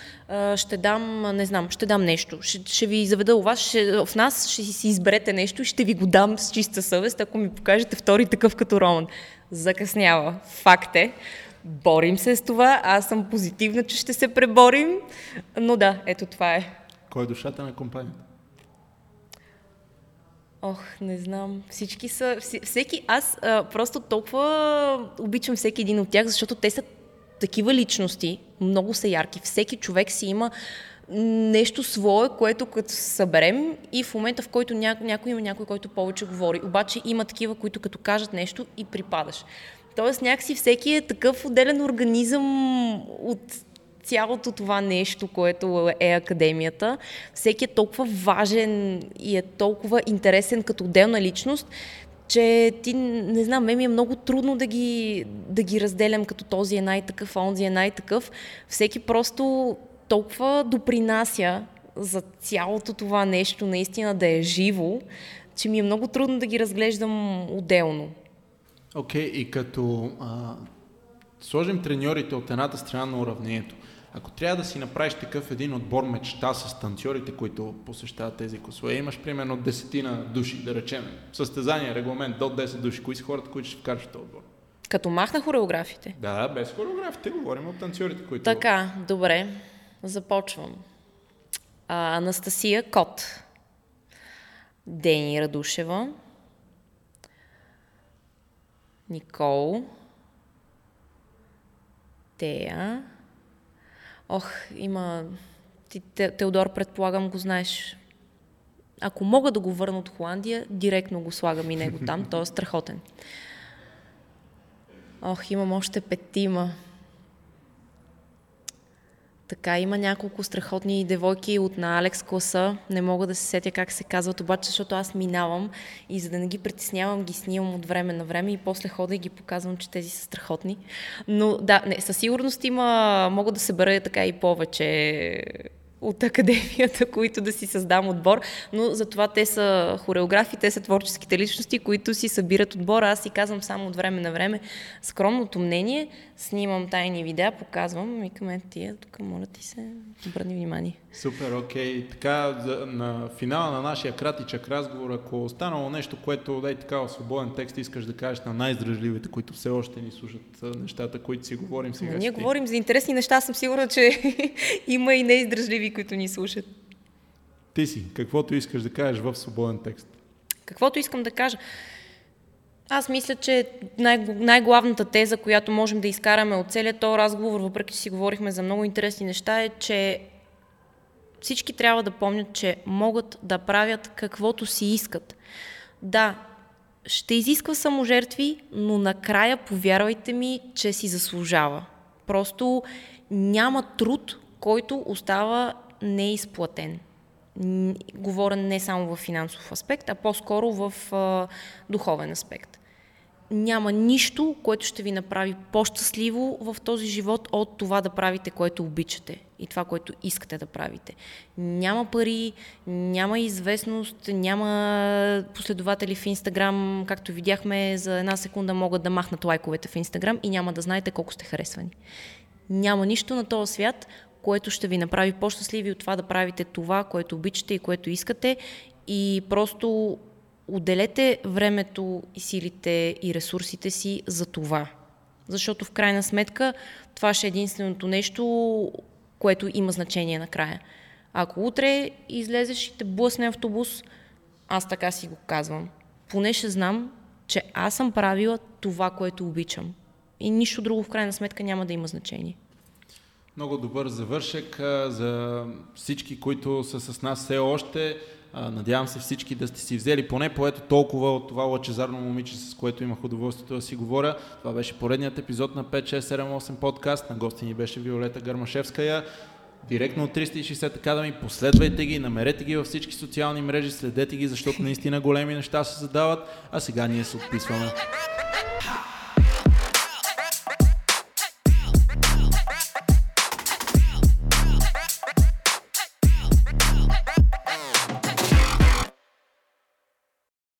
ще дам, не знам, ще дам нещо. Ще, ще ви заведа у вас, ще, в нас ще си изберете нещо и ще ви го дам с чиста съвест, ако ми покажете втори такъв като Роман. Закъснява. Факт е. Борим се с това. Аз съм позитивна, че ще се преборим. Но да, ето това е. Кой е душата на компанията? Ох, не знам. Всички са... Всеки... Аз а, просто толкова обичам всеки един от тях, защото те са такива личности, много са ярки. Всеки човек си има нещо свое, което като съберем и в момента, в който няко, някой има някой, който повече говори. Обаче има такива, които като кажат нещо и припадаш. Тоест някакси всеки е такъв отделен организъм от цялото това нещо, което е академията. Всеки е толкова важен и е толкова интересен като отделна личност, че ти, не знам, ме ми е много трудно да ги, да ги разделям като този е най-такъв, онзи е най-такъв. Всеки просто толкова допринася за цялото това нещо наистина да е живо, че ми е много трудно да ги разглеждам отделно. Окей, okay, и като а, сложим треньорите от едната страна на уравнението, ако трябва да си направиш такъв един отбор мечта с танцорите, които посещават тези косове, имаш примерно десетина души, да речем, състезание, регламент до 10 души, кои са хората, които ще вкараш в този отбор? Като махна хореографите. Да, без хореографите, говорим от танцорите, които... Така, добре. Започвам. А, Анастасия Кот. Дени Радушева. Никол. Тея. Ох, има... Ти, Теодор, предполагам, го знаеш. Ако мога да го върна от Холандия, директно го слагам и него там. Той е страхотен. Ох, имам още петима. Така, има няколко страхотни девойки от на Алекс класа. Не мога да се сетя как се казват, обаче, защото аз минавам и за да не ги притеснявам, ги снимам от време на време и после хода и ги показвам, че тези са страхотни. Но да, не, със сигурност има, мога да се бъра така и повече от академията, които да си създам отбор, но затова те са хореографи, те са творческите личности, които си събират отбор. Аз си казвам само от време на време скромното мнение, снимам тайни видеа, показвам, викаме е, тия, тук моля ти се, обърни внимание. Супер, окей. Така, за, на финала на нашия кратичък разговор, ако останало нещо, което дай така в свободен текст искаш да кажеш на най-издръжливите, които все още ни слушат нещата, които си говорим сега. ние говорим за интересни неща, съм сигурна, че има и неиздръжливи, които ни слушат. Ти си, каквото искаш да кажеш в свободен текст. Каквото искам да кажа. Аз мисля, че най- най-главната теза, която можем да изкараме от целият този разговор, въпреки че си говорихме за много интересни неща, е, че всички трябва да помнят, че могат да правят каквото си искат. Да, ще изисква саможертви, но накрая, повярвайте ми, че си заслужава. Просто няма труд, който остава неизплатен. Говоря не само в финансов аспект, а по-скоро в а, духовен аспект няма нищо, което ще ви направи по-щастливо в този живот от това да правите, което обичате и това, което искате да правите. Няма пари, няма известност, няма последователи в Инстаграм, както видяхме, за една секунда могат да махнат лайковете в Инстаграм и няма да знаете колко сте харесвани. Няма нищо на този свят, което ще ви направи по-щастливи от това да правите това, което обичате и което искате и просто отделете времето и силите и ресурсите си за това. Защото в крайна сметка това ще е единственото нещо, което има значение накрая. Ако утре излезеш и те блъсне автобус, аз така си го казвам. Поне ще знам, че аз съм правила това, което обичам. И нищо друго в крайна сметка няма да има значение. Много добър завършек за всички, които са с нас все още. Надявам се всички да сте си взели поне поето толкова от това лъчезарно момиче, с което имах удоволствието да си говоря. Това беше поредният епизод на 5678 подкаст. На гости ни беше Виолета Гармашевская. Директно от 360 Academy. Последвайте ги, намерете ги във всички социални мрежи, следете ги, защото наистина големи неща се задават. А сега ние се отписваме.